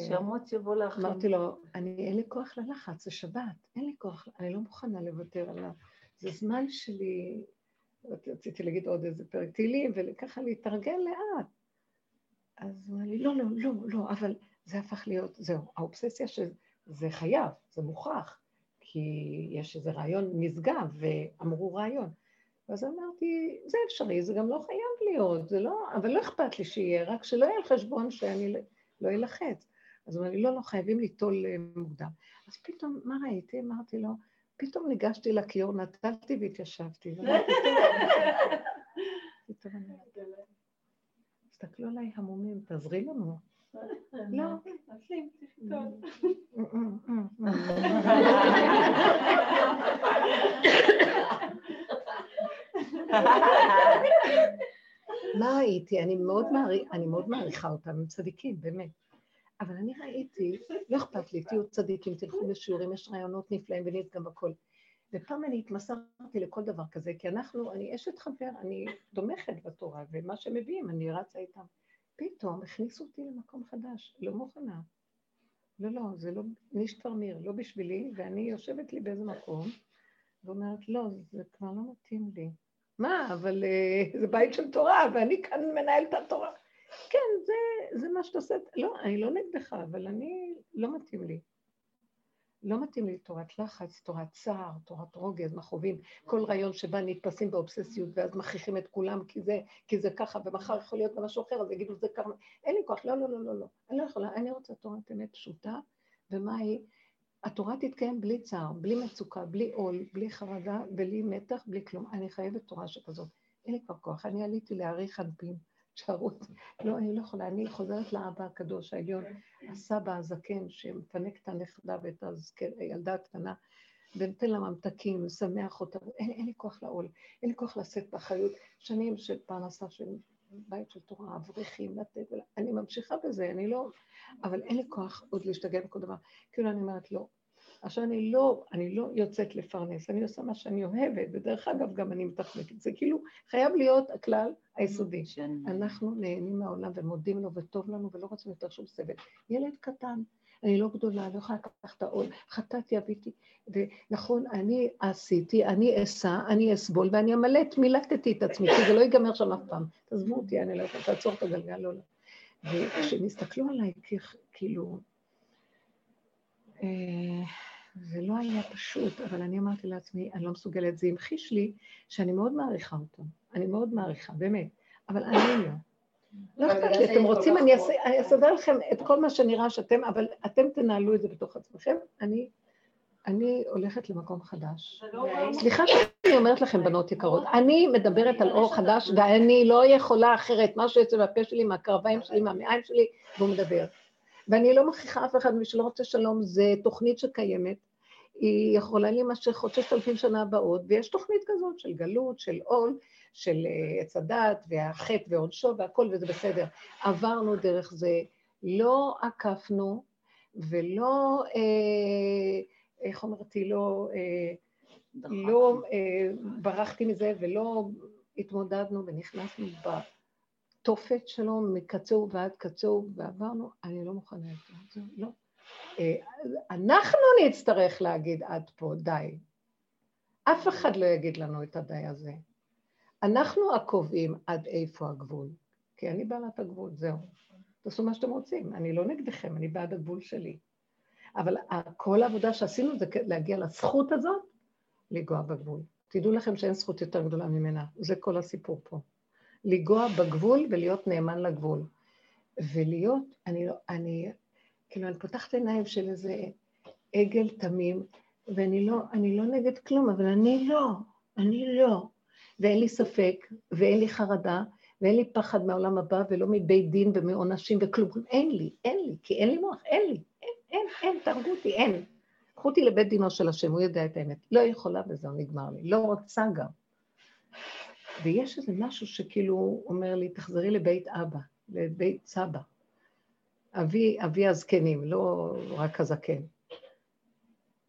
שאמות יבוא לאחים. אמרתי לו, אני, אין לי כוח ללחץ, זה שבת, אין לי כוח, אני לא מוכנה לוותר עליו. זה זמן שלי, רציתי להגיד עוד איזה פרק תהילים, וככה להתארגן לאט. אז הוא אמר לי, לא, לא, לא, לא, אבל זה הפך להיות, זהו, האובססיה שזה חייב, זה מוכרח, כי יש איזה רעיון נשגב, ואמרו רעיון. אז אמרתי, זה אפשרי, זה גם לא חייב להיות, זה לא, אבל לא אכפת לי שיהיה, רק שלא יהיה על חשבון שאני לא אלחץ. אז הוא אמר לי, לא, לא, חייבים ליטול מוקדם. אז פתאום, מה ראיתי? אמרתי לו, פתאום ניגשתי לכיור, נטלתי והתיישבתי. פתאום אני... תסתכלו עליי המומים, תעזרי לנו. לא. מה ראיתי? אני מאוד מעריכה אותם, הם צדיקים, באמת. אבל אני ראיתי, לא אכפת לי, תהיו צדיקים, תלכו לשיעורים, יש רעיונות נפלאים ונית גם בכל. ופעם אני התמסרתי לכל דבר כזה, כי אנחנו, אני אשת חבר, אני תומכת בתורה, ומה שמביאים, אני רצה איתם. פתאום הכניסו אותי למקום חדש, לא מוכנה. לא, לא, זה לא, נישט מיר, לא בשבילי, ואני יושבת לי באיזה מקום, ואומרת, לא, זה כבר לא מתאים לי. מה, אבל uh, זה בית של תורה, ואני כאן מנהל את התורה. כן, זה, זה מה שאתה עושה. לא, אני לא נגדך, אבל אני, לא מתאים לי. לא מתאים לי תורת לחץ, תורת צער, תורת רוגז, מכאובים, כל רעיון שבה נתפסים באובססיות ואז מכריחים את כולם כי זה, כי זה ככה, ומחר יכול להיות גם משהו אחר, אז יגידו זה ככה, אין לי כוח, לא, לא, לא, לא, לא, אני לא יכולה, אני רוצה תורת אמת פשוטה, ומה היא? התורה תתקיים בלי צער, בלי מצוקה, בלי עול, בלי חרדה, בלי מתח, בלי כלום. אני חייבת תורה שכזאת. אין לי כבר כוח, אני עליתי להאריך אנפין. שערות. לא, אני לא יכולה, אני חוזרת לאבא הקדוש העליון, הסבא הזקן שמפנק את הנכדה ואת הילדה הקטנה, ונותן לה ממתקים, ושמח אותה, אין, אין לי כוח לעול, אין לי כוח לשאת באחריות, שנים של פרנסה של בית של תורה, אברכים, לתת, אני ממשיכה בזה, אני לא, אבל אין לי כוח עוד להשתגע בכל דבר. כאילו אני אומרת, לא, עכשיו אני לא, אני לא יוצאת לפרנס, אני עושה מה שאני אוהבת, ודרך אגב גם אני מתחמקת, זה כאילו חייב להיות הכלל היסודי. אנחנו נהנים מהעולם ומודים לו וטוב לנו ולא רוצים יותר שום סבל. ילד קטן, אני לא גדולה, לא יכולה לקחת את העול, חטאתי, אביתי, ונכון, אני עשיתי, אני אסע, אני אסבול, ואני אמלט, מילטתי את עצמי, כי זה לא ייגמר שם אף פעם. תעזבו אותי, אני לא יכולה, לעצור את הגלגל, לא, לא. וכשהם הסתכלו עליי, כאילו, אה, זה לא היה פשוט, אבל אני אמרתי לעצמי, אני לא מסוגלת, זה המחיש לי שאני מאוד מעריכה אותם. אני מאוד מעריכה, באמת, אבל אני לא. לא אכפת לי, אתם רוצים, אני אסדר לכם את כל מה שנראה שאתם, אבל אתם תנהלו את זה בתוך עצמכם. אני, אני הולכת למקום חדש. לא סליחה שאני אומרת לכם, בנות יקרות, אני מדברת על אור חדש, ואני לא יכולה אחרת, מה שיוצא מהפה שלי, מהקרביים שלי, מהמעיים שלי, והוא מדבר. ואני לא מכריחה אף אחד, מי שלא רוצה שלום, זה תוכנית שקיימת, היא יכולה להימשך עוד ששת אלפים שנה הבאות, ויש תוכנית כזאת של גלות, של עול, של אה, עץ הדת, והחטא ועונשו והכל, וזה בסדר. עברנו דרך זה, לא עקפנו, ולא, אה, איך אמרתי, לא, אה, לא אה, ברחתי מזה, ולא התמודדנו ונכנסנו ב... התופת שלו מקצור ועד קצור, ועברנו, אני לא מוכנה יותר, לא. אה, אנחנו נצטרך להגיד עד פה, די. אף אחד לא יגיד לנו את הדי הזה. אנחנו הקובעים עד איפה הגבול, כי אני בעלת הגבול, זהו. תעשו מה שאתם רוצים, אני לא נגדכם, אני בעד הגבול שלי. אבל כל העבודה שעשינו זה להגיע לזכות הזאת, לגוע בגבול. תדעו לכם שאין זכות יותר גדולה ממנה, זה כל הסיפור פה. לנגוע בגבול ולהיות נאמן לגבול. ולהיות, אני לא, אני, כאילו, אני פותחת עיניים של איזה עגל תמים, ואני לא, לא נגד כלום, אבל אני לא, אני לא. ואין לי ספק, ואין לי חרדה, ואין לי פחד מהעולם הבא, ולא מבית דין ומעונשים וכלום. אין לי, אין לי, כי אין לי מוח, אין לי, אין, אין, אין, תהרגו אותי, אין. קחו אותי לבית דינו של השם, הוא יודע את האמת. לא יכולה וזהו, נגמר לי. לא רוצה גם. ויש איזה משהו שכאילו אומר לי, תחזרי לבית אבא, לבית סבא. אבי, אבי הזקנים, לא רק הזקן.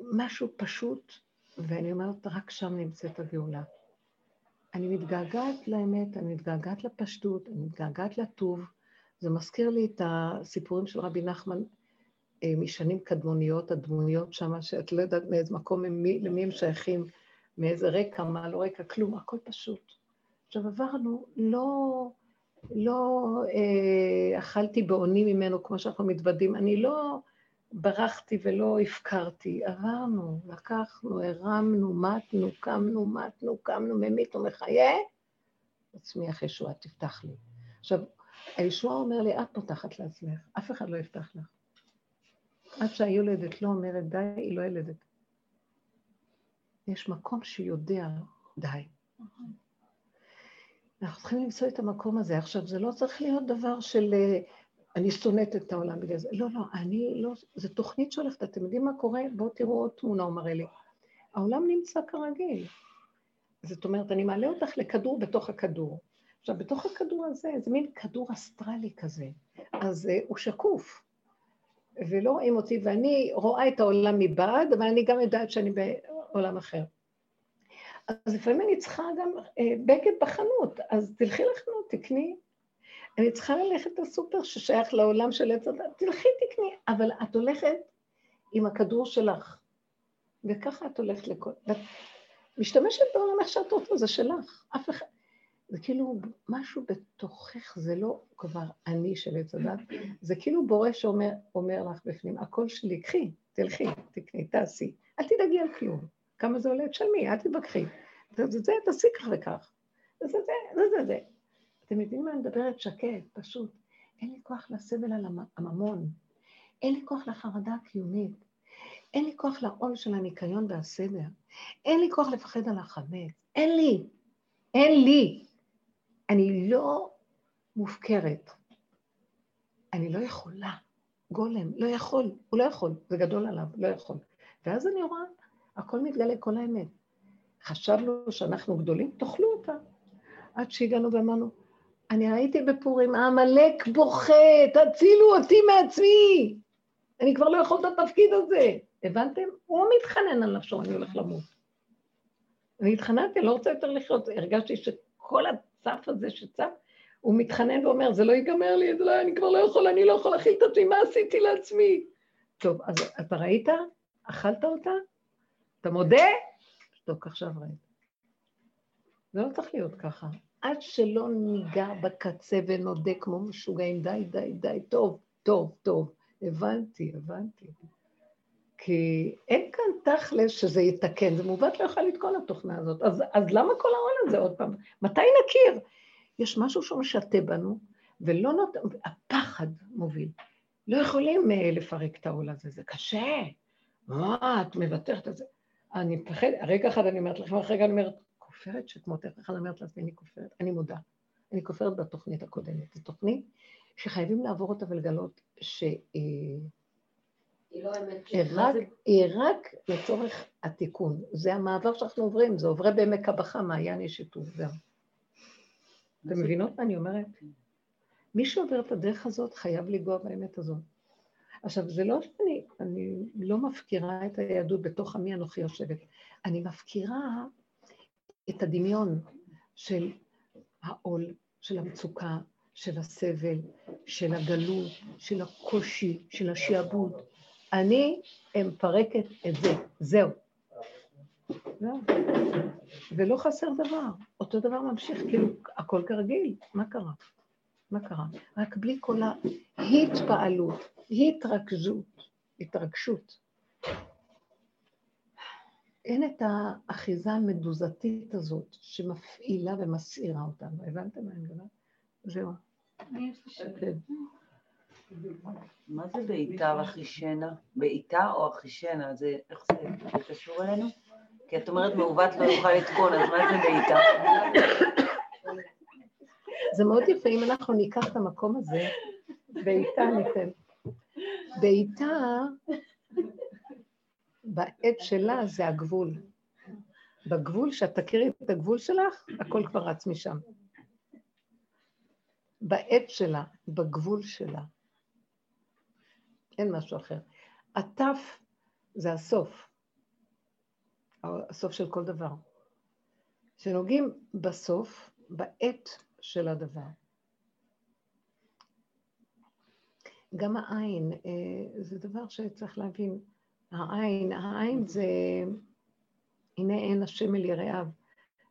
משהו פשוט, ואני אומרת, רק שם נמצאת הגאולה. אני מתגעגעת לאמת, אני מתגעגעת לפשטות, אני מתגעגעת לטוב. זה מזכיר לי את הסיפורים של רבי נחמן אה, משנים קדמוניות, הדמויות שם, שאת לא יודעת מאיזה מקום, למי הם שייכים, מאיזה רקע, מה לא רקע, כלום, הכל פשוט. עכשיו עברנו, לא, לא אה, אכלתי בעוני ממנו כמו שאנחנו מתוודים, אני לא ברחתי ולא הפקרתי, עברנו, לקחנו, הרמנו, מתנו, קמנו, מתנו, קמנו, ממית ומחיה, תצמיח ישועה, תפתח לי. עכשיו, הישועה אומר לי, את פותחת לעצמך, אף אחד לא יפתח לך. עד שהיולדת לא אומרת די, היא לא ילדת. יש מקום שיודע די. אנחנו צריכים למצוא את המקום הזה. עכשיו, זה לא צריך להיות דבר של אה, אני שונאת את העולם בגלל זה. לא, לא, אני לא, זו תוכנית שהולכת, אתם יודעים מה קורה? בואו תראו עוד תמונה, הוא מראה לי. העולם נמצא כרגיל. זאת אומרת, אני מעלה אותך לכדור בתוך הכדור. עכשיו, בתוך הכדור הזה, זה מין כדור אסטרלי כזה, אז uh, הוא שקוף, ולא רואים אותי, ואני רואה את העולם מבעד, אבל אני גם יודעת שאני בעולם אחר. אז לפעמים אני צריכה גם אה, בגד בחנות, אז תלכי לחנות, תקני. אני צריכה ללכת לסופר ששייך לעולם של עץ הדת, תלכי תקני, אבל את הולכת עם הכדור שלך, וככה את הולכת לכל... משתמשת בעולם איך שאת רוצה, זה שלך. אף אחד... זה כאילו משהו בתוכך, זה לא כבר אני של עץ הדת, זה כאילו בורא שאומר אומר לך בפנים, הקול שלי, קחי, תלכי, תקני, תעשי, אל תדאגי על כלום. כמה זה עולה? תשלמי, אל תתווכחי. זה, זה, זה, תעשי כך וכך. זה, זה, זה, זה, זה. אתם יודעים מה אני מדברת? שקט, פשוט. אין לי כוח לסבל על הממון. אין לי כוח לחרדה הקיומית. אין לי כוח לעול של הניקיון והסדר. אין לי כוח לפחד על החמץ. אין לי. אין לי. אני לא מופקרת. אני לא יכולה. גולם, לא יכול, הוא לא יכול, זה גדול עליו, לא יכול. ואז אני רואה, הכל מתגלה, כל האמת. חשבנו שאנחנו גדולים, תאכלו אותה. עד שהגענו ואמרנו, אני ראיתי בפורים, העמלק בוכה, תצילו אותי מעצמי. אני כבר לא יכול את התפקיד הזה. הבנתם? הוא מתחנן על נפשו, אני הולך למות. אני התחננתי, לא רוצה יותר לחיות. הרגשתי שכל הצף הזה שצף, הוא מתחנן ואומר, זה לא ייגמר לי, זה לא, אני כבר לא יכול, אני לא יכול להכיל את עצמי, מה עשיתי לעצמי? טוב, אז אתה ראית? אכלת אותה? אתה מודה? שתוק עכשיו ראית. זה לא צריך להיות ככה. עד שלא ניגע בקצה ונודה כמו משוגעים, די, די, די, טוב, טוב, טוב. הבנתי, הבנתי. כי אין כאן תכלס שזה יתקן, זה מעוות לא יכול לתקון התוכנה הזאת. אז, אז למה כל העול הזה עוד פעם? מתי נכיר? יש משהו שהוא משתה בנו, ולא נותן, הפחד מוביל. לא יכולים uh, לפרק את העול הזה, זה קשה. מה, את מוותרת על זה? אני מפחד, רגע אחד אני אומרת לכם, אחרי רגע אני אומרת, כופרת שכמותך, איך אני אומרת לעצמי, אני כופרת, אני מודה. אני כופרת בתוכנית הקודמת. זו תוכנית שחייבים לעבור אותה ולגלות שהיא לא רק, היא רק לצורך התיקון. זה המעבר שאנחנו עוברים, זה עוברי בעמק הבכה, מעיין יש שיתוף, זהו. אתם מבינות מה אני אומרת? מי שעובר את הדרך הזאת חייב לנגוע באמת הזאת. עכשיו, זה לא שאני אני לא מפקירה את היהדות בתוך עמי אנוכי יושבת, אני מפקירה את הדמיון של העול, של המצוקה, של הסבל, של הגלות, של הקושי, של השעבוד. אני מפרקת את זה, זהו. זהו. ולא חסר דבר, אותו דבר ממשיך, כאילו, הכל כרגיל, מה קרה? מה קרה? רק בלי כל ההתפעלות, התרכזות, התרגשות. אין את האחיזה המדוזתית הזאת שמפעילה ומסעירה אותנו. הבנתם מה אני מדברת? זהו. כן. מה זה בעיטה ואחישנה? בעיטה או אחישנה? זה, איך זה, זה קשור אלינו? כי את אומרת מעוות לא יוכל לתקון, אז מה זה בעיטה? זה מאוד יפה אם אנחנו ניקח את המקום הזה, בעיטה ניתן. בעיטה, בעת שלה זה הגבול. בגבול, שאת תכירי את הגבול שלך, הכל כבר רץ משם. בעת שלה, בגבול שלה. אין משהו אחר. הטף זה הסוף, הסוף של כל דבר. כשנוגעים בסוף, בעת של הדבר. גם העין, אה, זה דבר שצריך להבין. העין, העין זה, הנה עין השם אל יראיו.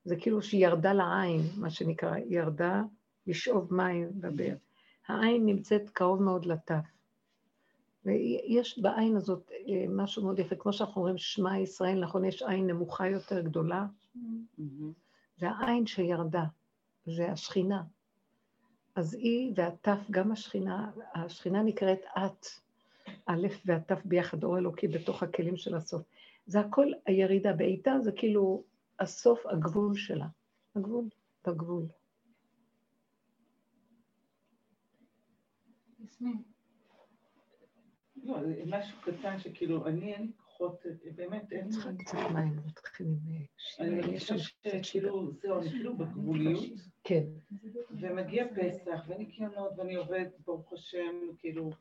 זה כאילו שהיא ירדה לעין, מה שנקרא, ירדה לשאוב מים בבאר. העין נמצאת קרוב מאוד לטף. ויש בעין הזאת אה, משהו מאוד יפה, כמו שאנחנו אומרים, שמע ישראל, נכון, יש עין נמוכה יותר, גדולה, זה העין שירדה, זה השכינה. אז היא והתף, גם השכינה, השכינה נקראת את, א' והתף ביחד, אור אלוקי בתוך הכלים של הסוף. זה הכל הירידה, בעיטה זה כאילו הסוף, הגבול שלה. הגבול, בגבול. לא, משהו קטן שכאילו, אני אין לי כוחות, באמת אין לי... צריכה קצת מים, מתחילים... אני חושבת שכאילו, זהו, אני כאילו בגבוליות. כן. ומגיע פסח, וניקיונות, ואני עובדת, ברוך השם, כאילו...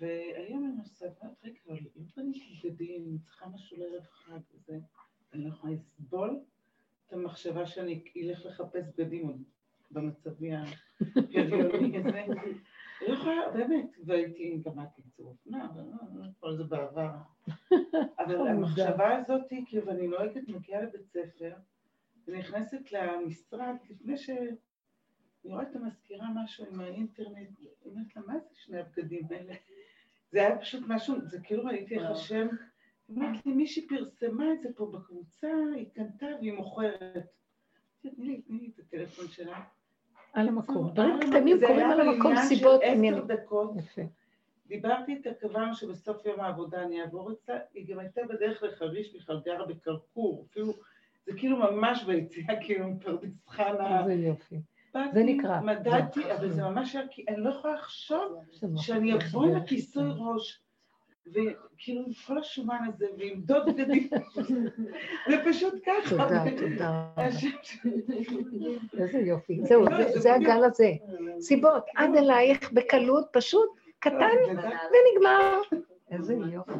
והיום אני עושה, רגע, אבל אם קניתי בגדים, אני צריכה משהו לערב חג וזה, אני לא יכולה לסבול את המחשבה שאני אלך לחפש בגדים עוד במצבי ההריוני הזה. לא יכולה, באמת, והייתי, גם את אבל כל זה בעבר. אבל המחשבה הזאת, כאילו, ואני נוהגת, מגיעה לבית ספר, ונכנסת למשרד, לפני ש... אני רואה את המזכירה משהו עם האינטרנט, היא אומרת לה, מה זה שני הבגדים האלה? זה היה פשוט משהו, זה כאילו ראיתי איך השם, היא אומרת לי, מישהי פרסמה את זה פה בקבוצה, היא קנתה והיא מוכרת. תני לי, תני לי את הטלפון שלה. על המקום. דברים. קטנים זה קורים היה על המקום, בעניין של סיבות עשר. דקות. דיברתי איתה, קבענו שבסוף יום העבודה אני אעבור אצלה, היא גם הייתה בדרך לחריש, בכלל גרה בכרכור, אפילו, זה כאילו ממש ביציאה, כאילו מפרדס חנה. איזה יופי. באתי, זה נקרא. מדדתי, זה. אבל זה ממש היה, כי אני לא יכולה לחשוב שאני אבוא עם. הכיסוי ראש, וכאילו עם כל השומן הזה, ועם דוד בגדים, זה פשוט ככה. תודה, תודה. איזה יופי. זהו, לא, זה- זה זה בדיוק. הגל הזה. סיבות, עד אלייך בקלות, פשוט קטן ונגמר. איזה יופי.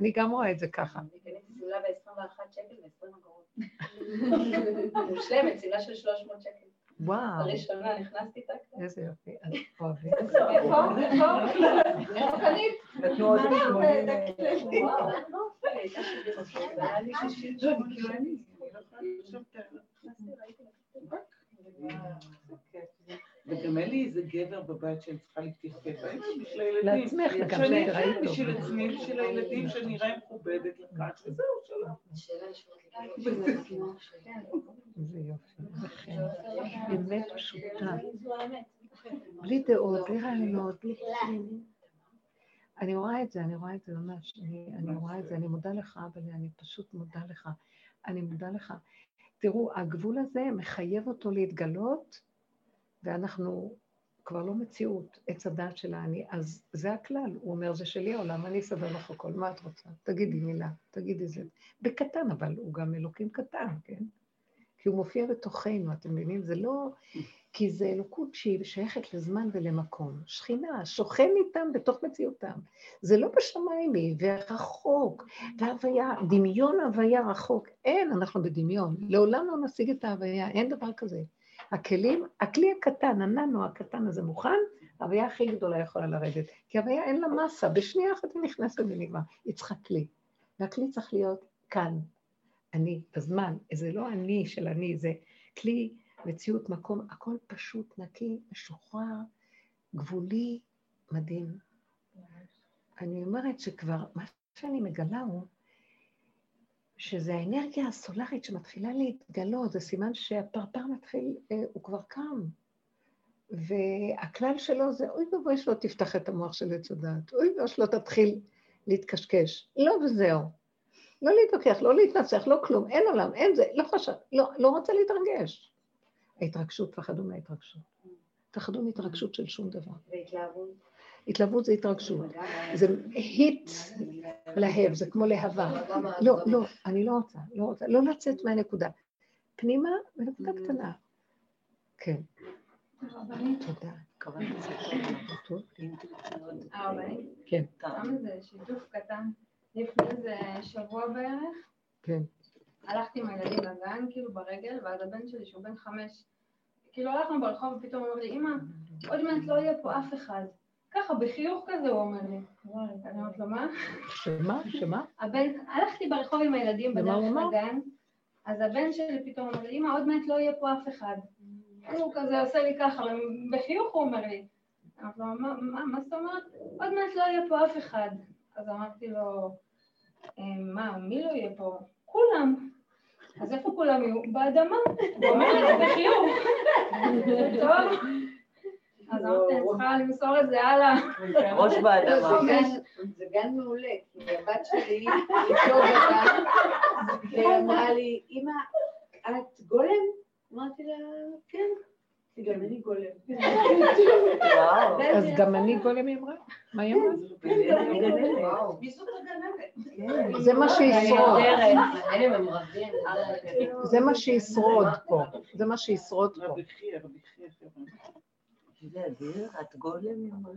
אני גם רואה את זה ככה. שמלה ב-21 שקל ו-20 אגורות. מושלמת, שמלה של 300 שקל. וואו, נכנסתי. איזה יופי. אז אוהבים. איפה? איפה? איפה קנית? נתנו עוד שמונים. לא, לא, לא וגם אין לי איזה גבר בבית שאני צריכה להתייחס, אני בשביל הילדים. לעצמך, וגם שאני זה ראית בשביל טוב. עצמי, בשביל הילדים, שאני אראה מכובדת לקראת, וזהו, שלום. לשאול. כן. איזה יופי. חן. אמת פשוטה. בלי דעות, בלי רעיונות, בלי. אני רואה את זה, אני רואה את זה ממש. אני, אני רואה את זה, אני מודה לך, אבל אני פשוט מודה לך. אני מודה לך. תראו, הגבול הזה מחייב אותו להתגלות, ואנחנו כבר לא מציאות, עץ הדעת של האני. אז זה הכלל, הוא אומר, זה שלי העולם, אני אסדר לך הכל, מה את רוצה? תגידי מילה, תגידי זה. בקטן, אבל הוא גם אלוקים קטן, כן? כי הוא מופיע בתוכנו, אתם מבינים? זה לא... כי זה אלוקות שהיא שייכת לזמן ולמקום. שכינה, שוכן איתם בתוך מציאותם. זה לא בשמיים היא, ורחוק, והוויה, דמיון הוויה רחוק. אין, אנחנו בדמיון. לעולם לא נשיג את ההוויה, אין דבר כזה. הכלים, הכלי הקטן, הננו הקטן הזה מוכן, ההוויה הכי גדולה יכולה לרדת. כי ההוויה אין לה מסה, בשנייה אחת היא נכנסת ונגמר. היא צריכה כלי. והכלי צריך להיות כאן. אני, בזמן. זה לא אני של אני, זה כלי, מציאות, מקום, הכל פשוט, נקי, משוחרר, גבולי, מדהים. אני אומרת שכבר, מה שאני מגלה הוא, שזה האנרגיה הסולארית שמתחילה להתגלות, זה סימן שהפרפר מתחיל, אה, הוא כבר קם. והכלל שלו זה, אוי ואבוי שלא תפתח את המוח של עץ הדעת, אוי ואבוי שלא תתחיל להתקשקש. לא וזהו. לא להתווכח, לא להתנצח, לא כלום, אין עולם, אין זה, לא חשב, לא, לא רוצה להתרגש. ההתרגשות, פחדו מההתרגשות. פחדו מהתרגשות של שום דבר. והתלהבות. התלהבות זה התרגשות. זה היט להב, זה כמו להבה. לא, לא, אני לא רוצה, לא רוצה, לא לצאת מהנקודה. פנימה ונקודה קטנה. כן. תודה. הרבנית, כן, שיתוף קטן. לפני איזה שבוע בערך, כן. הלכתי עם הילדים לגן, כאילו ברגל, ואז הבן שלי, שהוא בן חמש, כאילו הלכנו ברחוב, ופתאום הוא אומר לי, אמא, עוד מעט לא יהיה פה אף אחד. ככה, בחיוך כזה הוא אומר לי. אני אומרת לו, מה? שמה? שמה? הבן, הלכתי ברחוב עם הילדים בדרך אמר? לגן, אז הבן שלי פתאום אומר לי, אמא, עוד מעט לא יהיה פה אף אחד. הוא כזה עושה לי ככה, בחיוך הוא אומר לי. אמרתי לו, מה, מה, מה זאת אומרת? עוד מעט לא יהיה פה אף אחד. אז אמרתי לו, "אה, מה, מי לא יהיה פה? כולם. אז איפה כולם יהיו? באדמה. הוא אומר לי זה בחיוך. טוב. אז אמרתי, אני צריכה למסור את זה הלאה. ראש באדמה. זה גן מעולה, כי הבת שלי איתו בגן, והיא אמרה לי, אמא, את גולם? אמרתי לה, כן. גם אני גולם. אז גם אני גולם היא אמרה? מה היא אמרה? מיסות הגננת. זה מה שישרוד. האלה הם רבים. זה מה שישרוד פה. זה מה שישרוד פה. את גולם? היא אומרת